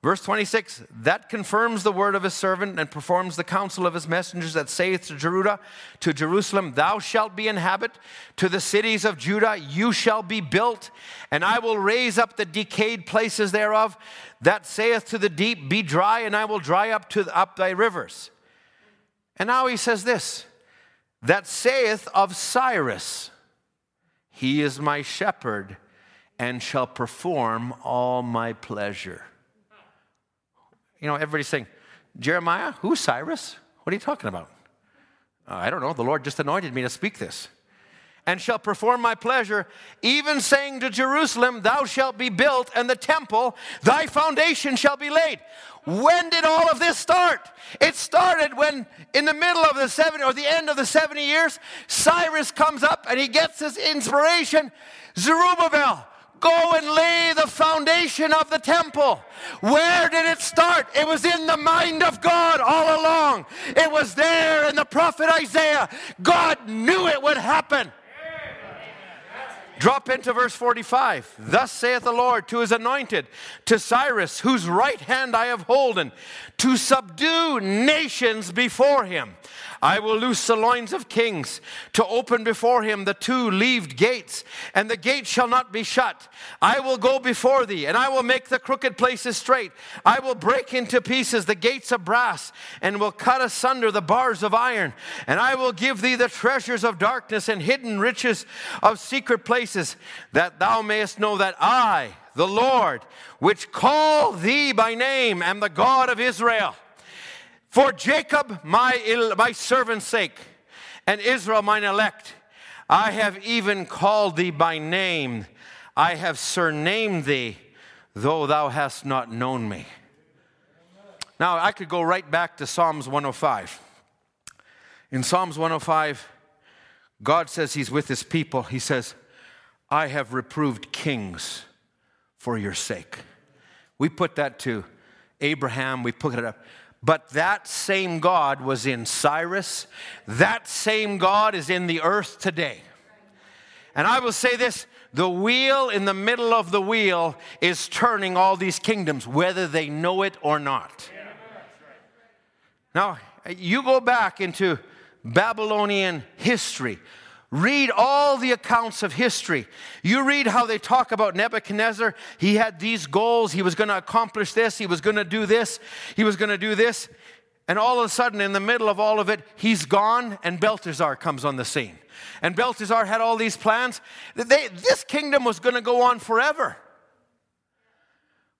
Verse 26, that confirms the word of his servant and performs the counsel of his messengers that saith to Judah, to Jerusalem, Thou shalt be inhabit, to the cities of Judah you shall be built, and I will raise up the decayed places thereof, that saith to the deep, Be dry, and I will dry up to up thy rivers. And now he says this, that saith of Cyrus, He is my shepherd, and shall perform all my pleasure. You know, everybody's saying, Jeremiah, who's Cyrus? What are you talking about? Uh, I don't know. The Lord just anointed me to speak this. And shall perform my pleasure, even saying to Jerusalem, Thou shalt be built, and the temple, thy foundation shall be laid. When did all of this start? It started when, in the middle of the 70 or the end of the 70 years, Cyrus comes up and he gets his inspiration. Zerubbabel, Go and lay the foundation of the temple. Where did it start? It was in the mind of God all along. It was there in the prophet Isaiah. God knew it would happen. Drop into verse 45. Thus saith the Lord to his anointed, to Cyrus, whose right hand I have holden, to subdue nations before him. I will loose the loins of kings to open before him the two leaved gates, and the gate shall not be shut. I will go before thee, and I will make the crooked places straight. I will break into pieces the gates of brass, and will cut asunder the bars of iron. And I will give thee the treasures of darkness and hidden riches of secret places, that thou mayest know that I, the Lord, which call thee by name, am the God of Israel. For Jacob, my, my servant's sake, and Israel, mine elect, I have even called thee by name. I have surnamed thee, though thou hast not known me. Now, I could go right back to Psalms 105. In Psalms 105, God says He's with His people. He says, I have reproved kings for your sake. We put that to Abraham, we put it up. But that same God was in Cyrus. That same God is in the earth today. And I will say this the wheel in the middle of the wheel is turning all these kingdoms, whether they know it or not. Now, you go back into Babylonian history. Read all the accounts of history. You read how they talk about Nebuchadnezzar. He had these goals. He was going to accomplish this. He was going to do this. He was going to do this. And all of a sudden, in the middle of all of it, he's gone, and Belteshazzar comes on the scene. And Belteshazzar had all these plans. They, this kingdom was going to go on forever.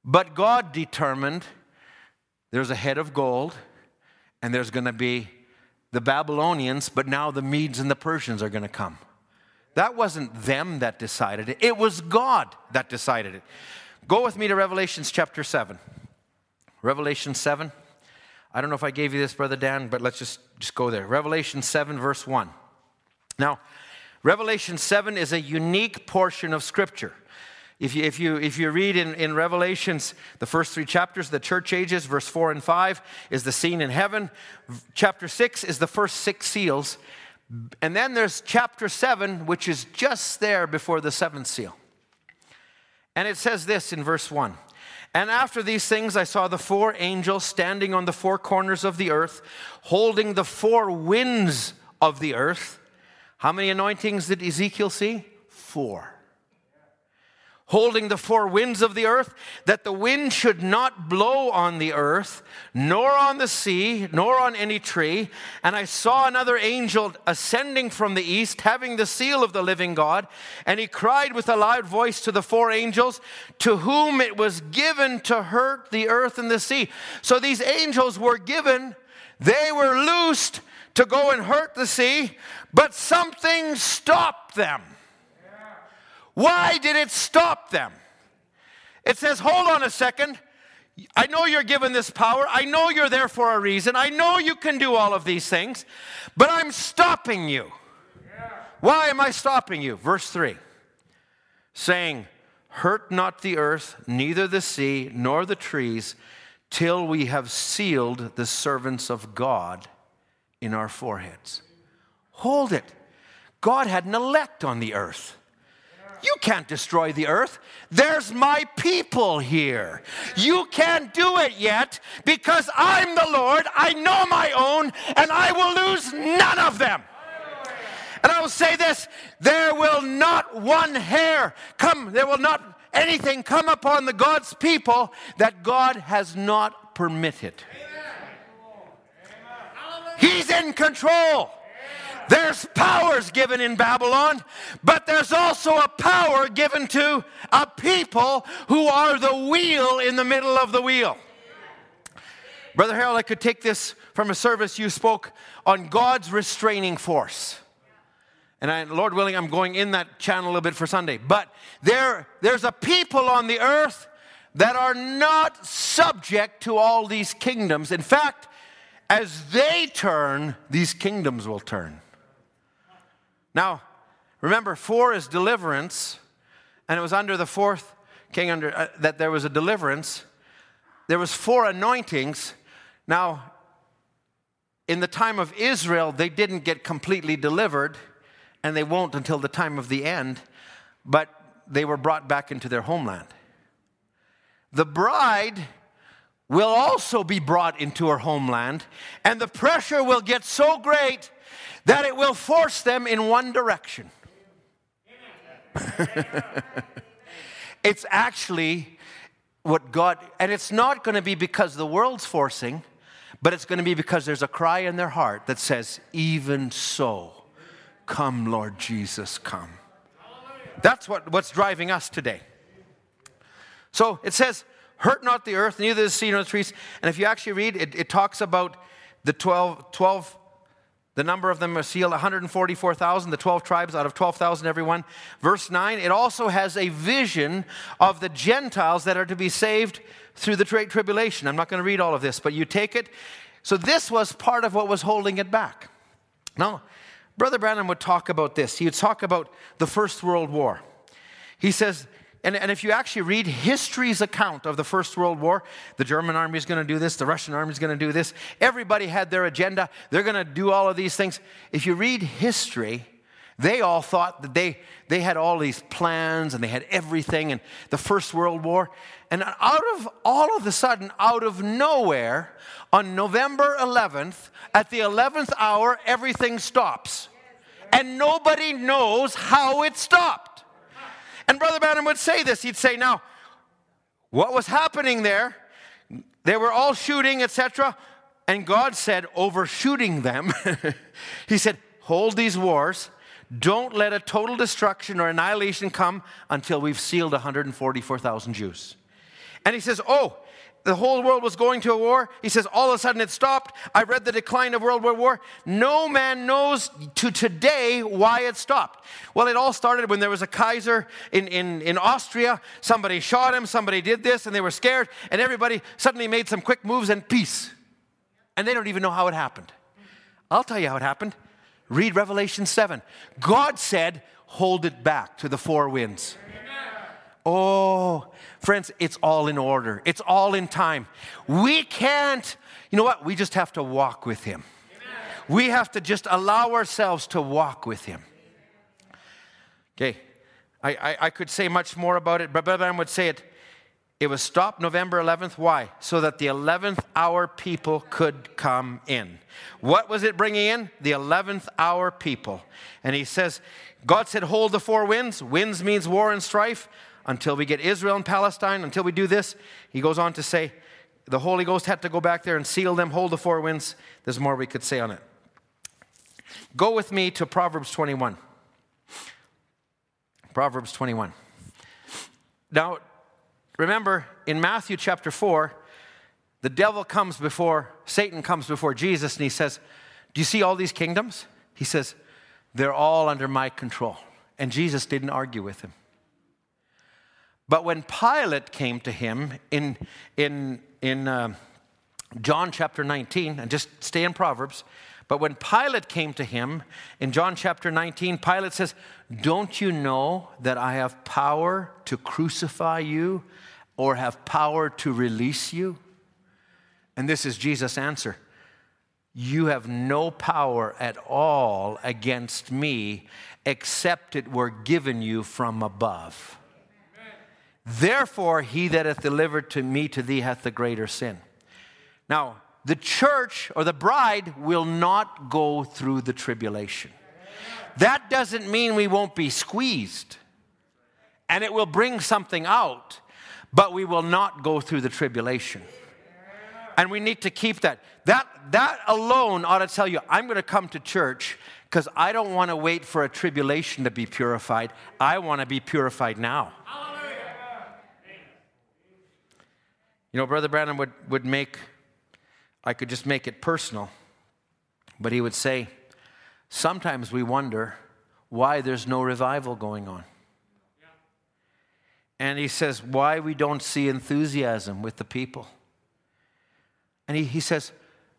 But God determined there's a head of gold, and there's going to be the Babylonians, but now the Medes and the Persians are going to come. That wasn't them that decided it, it was God that decided it. Go with me to Revelations chapter 7. Revelation 7. I don't know if I gave you this, Brother Dan, but let's just, just go there. Revelation 7, verse 1. Now, Revelation 7 is a unique portion of Scripture. If you, if you, if you read in, in Revelations, the first three chapters, the church ages, verse 4 and 5 is the scene in heaven. Chapter 6 is the first six seals. And then there's chapter 7, which is just there before the seventh seal. And it says this in verse 1 And after these things, I saw the four angels standing on the four corners of the earth, holding the four winds of the earth. How many anointings did Ezekiel see? Four holding the four winds of the earth, that the wind should not blow on the earth, nor on the sea, nor on any tree. And I saw another angel ascending from the east, having the seal of the living God. And he cried with a loud voice to the four angels, to whom it was given to hurt the earth and the sea. So these angels were given, they were loosed to go and hurt the sea, but something stopped them. Why did it stop them? It says, hold on a second. I know you're given this power. I know you're there for a reason. I know you can do all of these things, but I'm stopping you. Why am I stopping you? Verse 3 saying, Hurt not the earth, neither the sea, nor the trees, till we have sealed the servants of God in our foreheads. Hold it. God had an elect on the earth. You can't destroy the earth. There's my people here. You can't do it yet because I'm the Lord. I know my own, and I will lose none of them. And I will say this there will not one hair come, there will not anything come upon the God's people that God has not permitted. He's in control. There's powers given in Babylon, but there's also a power given to a people who are the wheel in the middle of the wheel. Brother Harold, I could take this from a service you spoke on God's restraining force. And I, Lord willing, I'm going in that channel a little bit for Sunday. But there, there's a people on the earth that are not subject to all these kingdoms. In fact, as they turn, these kingdoms will turn. Now, remember, four is deliverance, and it was under the fourth king under uh, that there was a deliverance. There was four anointings. Now, in the time of Israel, they didn't get completely delivered, and they won't until the time of the end, but they were brought back into their homeland. The bride will also be brought into her homeland, and the pressure will get so great that it will force them in one direction. it's actually what God, and it's not going to be because the world's forcing, but it's going to be because there's a cry in their heart that says, Even so, come, Lord Jesus, come. That's what, what's driving us today. So it says, Hurt not the earth, neither the sea nor the trees. And if you actually read, it, it talks about the 12, 12 the number of them are sealed 144,000, the 12 tribes out of 12,000 everyone. Verse 9, it also has a vision of the Gentiles that are to be saved through the great tribulation. I'm not going to read all of this, but you take it. So this was part of what was holding it back. Now, Brother Branham would talk about this. He would talk about the First World War. He says and, and if you actually read history's account of the First World War, the German army is going to do this, the Russian army is going to do this. Everybody had their agenda. They're going to do all of these things. If you read history, they all thought that they, they had all these plans and they had everything and the First World War. And out of all of a sudden, out of nowhere, on November 11th, at the 11th hour, everything stops. And nobody knows how it stopped. And Brother Branham would say this. He'd say, Now, what was happening there? They were all shooting, etc. And God said, overshooting them, He said, Hold these wars. Don't let a total destruction or annihilation come until we've sealed 144,000 Jews. And He says, Oh, the whole world was going to a war. He says, all of a sudden it stopped. I read the decline of World War I. No man knows to today why it stopped. Well, it all started when there was a Kaiser in, in, in Austria. Somebody shot him, somebody did this, and they were scared, and everybody suddenly made some quick moves and peace. And they don't even know how it happened. I'll tell you how it happened. Read Revelation 7. God said, hold it back to the four winds. Oh, friends, it's all in order, it's all in time. We can't, you know what? We just have to walk with Him. We have to just allow ourselves to walk with Him. Okay, I, I, I could say much more about it, but Brother I would say it. It was stopped November 11th. Why? So that the 11th hour people could come in. What was it bringing in? The 11th hour people. And he says, God said, hold the four winds. Winds means war and strife until we get Israel and Palestine, until we do this. He goes on to say, the Holy Ghost had to go back there and seal them, hold the four winds. There's more we could say on it. Go with me to Proverbs 21. Proverbs 21. Now, remember in Matthew chapter 4, the devil comes before, Satan comes before Jesus and he says, Do you see all these kingdoms? He says, They're all under my control. And Jesus didn't argue with him. But when Pilate came to him in, in, in uh, John chapter 19, and just stay in Proverbs, but when Pilate came to him in John chapter 19, Pilate says, Don't you know that I have power to crucify you or have power to release you? And this is Jesus' answer You have no power at all against me except it were given you from above. Therefore, he that hath delivered to me to thee hath the greater sin. Now, the church or the bride will not go through the tribulation. That doesn't mean we won't be squeezed, and it will bring something out, but we will not go through the tribulation. And we need to keep that. That, that alone ought to tell you, I'm going to come to church because I don't want to wait for a tribulation to be purified. I want to be purified now. You know, Brother Branham would, would make, I could just make it personal, but he would say, sometimes we wonder why there's no revival going on. And he says, why we don't see enthusiasm with the people. And he, he says,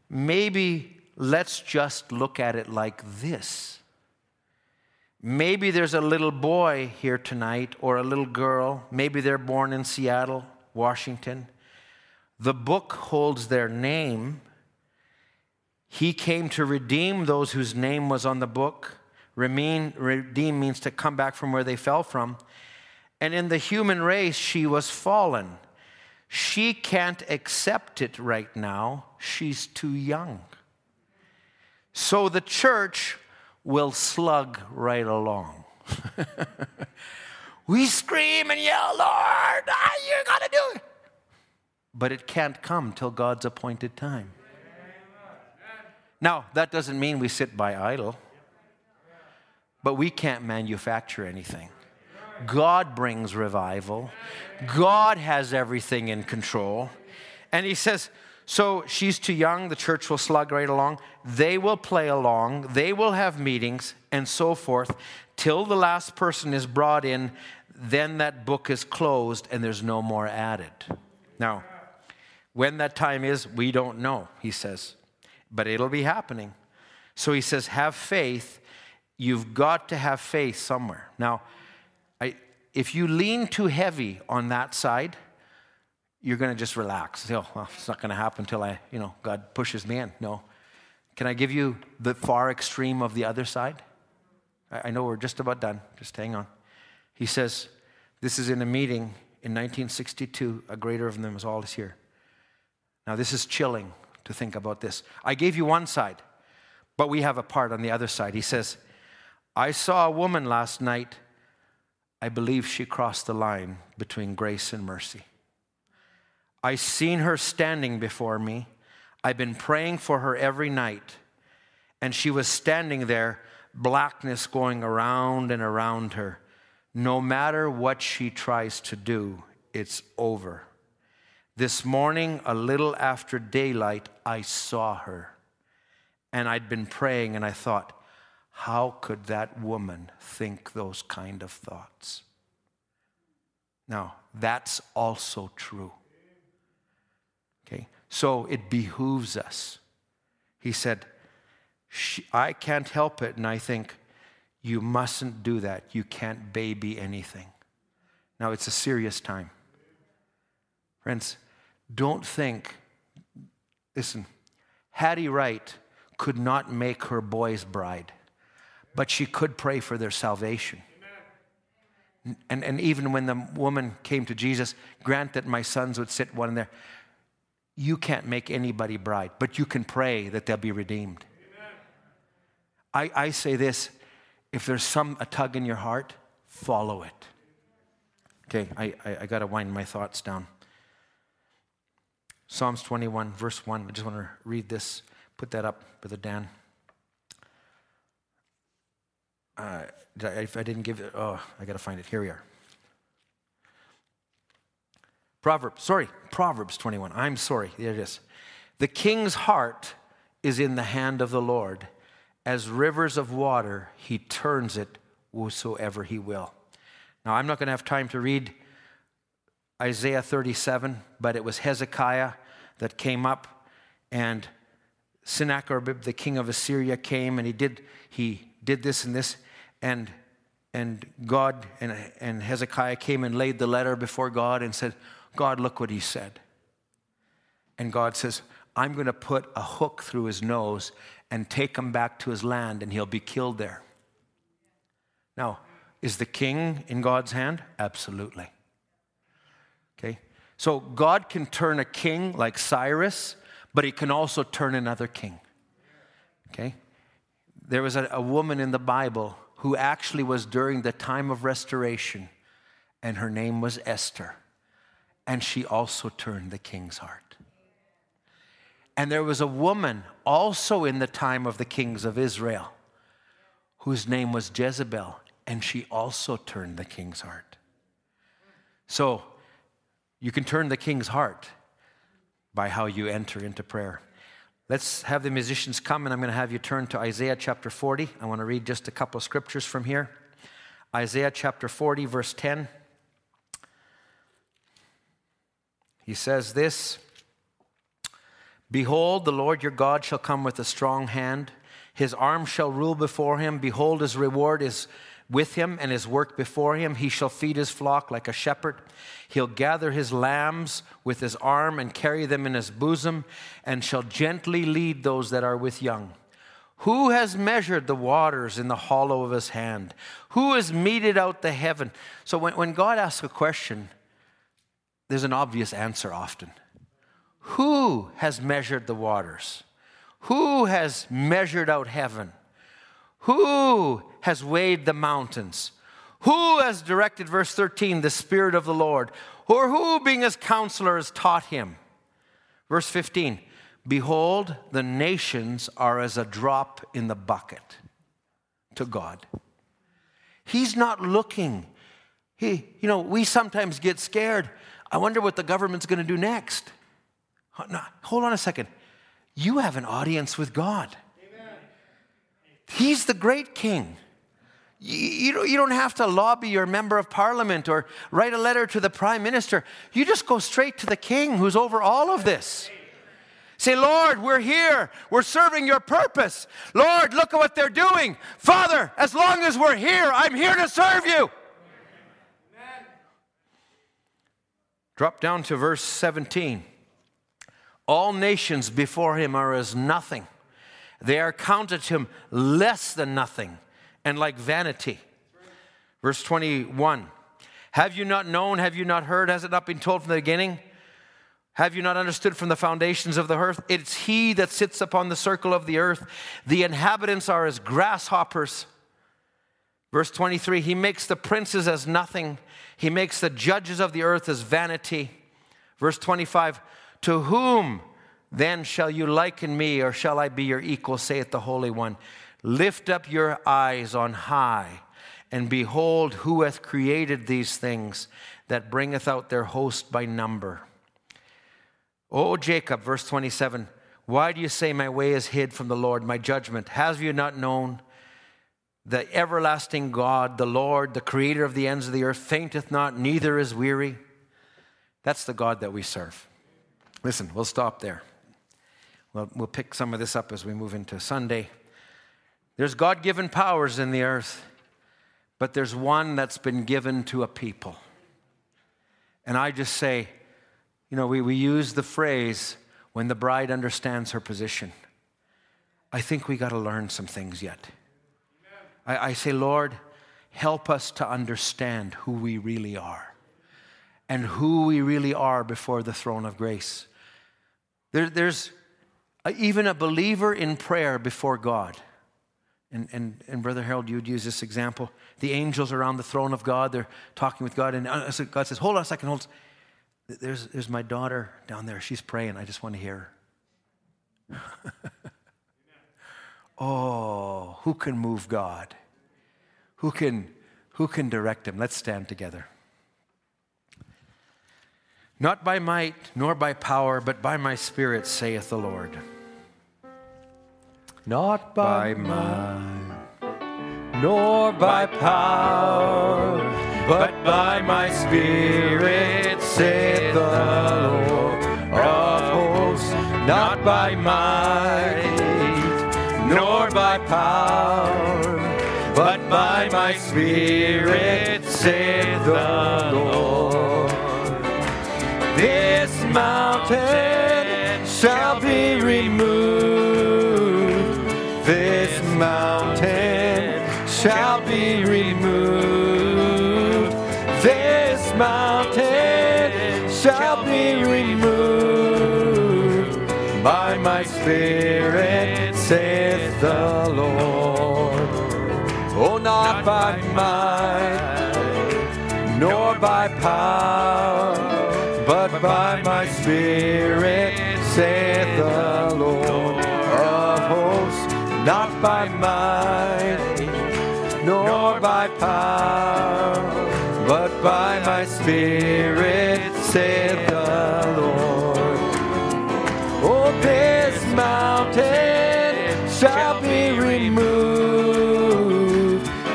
maybe let's just look at it like this. Maybe there's a little boy here tonight or a little girl. Maybe they're born in Seattle, Washington. The book holds their name. He came to redeem those whose name was on the book. Remain, redeem means to come back from where they fell from. And in the human race, she was fallen. She can't accept it right now. She's too young. So the church will slug right along. we scream and yell, Lord, ah, you're going to do it. But it can't come till God's appointed time. Now, that doesn't mean we sit by idle, but we can't manufacture anything. God brings revival. God has everything in control. And he says, so she's too young, the church will slug right along. They will play along, they will have meetings, and so forth, till the last person is brought in. Then that book is closed and there's no more added. Now, when that time is, we don't know, he says, but it'll be happening. So he says, have faith. You've got to have faith somewhere. Now, I, if you lean too heavy on that side, you're going to just relax. Say, oh, well, it's not going to happen until I, you know, God pushes me in. No. Can I give you the far extreme of the other side? I, I know we're just about done. Just hang on. He says, this is in a meeting in 1962. A greater of them is all is here. Now, this is chilling to think about this. I gave you one side, but we have a part on the other side. He says, I saw a woman last night I believe she crossed the line between grace and mercy. I seen her standing before me. I've been praying for her every night. And she was standing there, blackness going around and around her. No matter what she tries to do, it's over. This morning, a little after daylight, I saw her. And I'd been praying and I thought, how could that woman think those kind of thoughts? Now, that's also true. Okay, so it behooves us. He said, I can't help it. And I think, you mustn't do that. You can't baby anything. Now, it's a serious time. Friends, don't think, listen, Hattie Wright could not make her boy's bride but she could pray for their salvation. And, and even when the woman came to Jesus, grant that my sons would sit one in there. You can't make anybody bride, but you can pray that they'll be redeemed. I, I say this if there's some a tug in your heart, follow it. Okay, I, I, I got to wind my thoughts down. Psalms 21, verse 1. I just want to read this, put that up, Brother Dan. Uh, if I didn't give it, oh, I got to find it. Here we are. Proverbs, sorry, Proverbs 21. I'm sorry. There it is. The king's heart is in the hand of the Lord. As rivers of water, he turns it whosoever he will. Now, I'm not going to have time to read Isaiah 37, but it was Hezekiah that came up, and Sennacherib, the king of Assyria, came and he did, he did this and this and and God and, and Hezekiah came and laid the letter before God and said, God, look what he said. And God says, I'm going to put a hook through his nose and take him back to his land, and he'll be killed there. Now, is the king in God's hand? Absolutely. Okay? So God can turn a king like Cyrus, but he can also turn another king. Okay? There was a, a woman in the Bible who actually was during the time of restoration, and her name was Esther. And she also turned the king's heart. And there was a woman also in the time of the kings of Israel whose name was Jezebel, and she also turned the king's heart. So you can turn the king's heart by how you enter into prayer. Let's have the musicians come, and I'm going to have you turn to Isaiah chapter 40. I want to read just a couple of scriptures from here. Isaiah chapter 40, verse 10. He says this Behold, the Lord your God shall come with a strong hand. His arm shall rule before him. Behold, his reward is with him and his work before him. He shall feed his flock like a shepherd. He'll gather his lambs with his arm and carry them in his bosom, and shall gently lead those that are with young. Who has measured the waters in the hollow of his hand? Who has meted out the heaven? So when, when God asks a question, there's an obvious answer often. Who has measured the waters? Who has measured out heaven? Who has weighed the mountains? Who has directed, verse 13, the Spirit of the Lord? Or who, being his counselor, has taught him? Verse 15, behold, the nations are as a drop in the bucket to God. He's not looking. He, you know, we sometimes get scared. I wonder what the government's going to do next. No, hold on a second. You have an audience with God. Amen. He's the great king. You, you don't have to lobby your member of parliament or write a letter to the prime minister. You just go straight to the king who's over all of this. Say, Lord, we're here. We're serving your purpose. Lord, look at what they're doing. Father, as long as we're here, I'm here to serve you. Amen. Drop down to verse 17. All nations before him are as nothing, they are counted him less than nothing and like vanity. Verse 21 Have you not known? Have you not heard? Has it not been told from the beginning? Have you not understood from the foundations of the earth? It's he that sits upon the circle of the earth. The inhabitants are as grasshoppers. Verse 23 He makes the princes as nothing, he makes the judges of the earth as vanity. Verse 25 To whom then shall you liken me, or shall I be your equal, saith the Holy One? Lift up your eyes on high, and behold who hath created these things that bringeth out their host by number. O Jacob, verse 27, why do you say, My way is hid from the Lord, my judgment? Have you not known? The everlasting God, the Lord, the creator of the ends of the earth, fainteth not, neither is weary. That's the God that we serve. Listen, we'll stop there. Well, we'll pick some of this up as we move into Sunday. There's God given powers in the earth, but there's one that's been given to a people. And I just say, you know, we, we use the phrase, when the bride understands her position. I think we got to learn some things yet. I, I, say, Lord, help us to understand who we really are and who we really are before the throne of grace. There, there's a, even a believer in prayer before God and, and, and Brother Harold, you would use this example. The angels around the throne of God, they're talking with God, and uh, God says, Hold on a second, hold. There's, there's my daughter down there. She's praying. I just want to hear her. oh, who can move God? Who can, who can direct him? Let's stand together. Not by might nor by power, but by my spirit, saith the Lord not by, by might, nor by power, but by my spirit, saith the Lord of hosts, not by might, nor by power, but by my spirit, saith the Lord. This mountain shall mountain shall be removed. This mountain shall be removed by my spirit, saith the Lord. Oh, not by might, nor by power, but by my spirit, saith the Lord not by might, nor by power, but by my spirit, saith the Lord. Oh, this mountain shall be removed.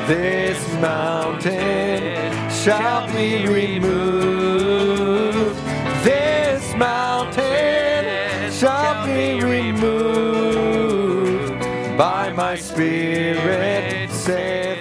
This mountain shall be removed. This mountain shall be removed spirit, Lord.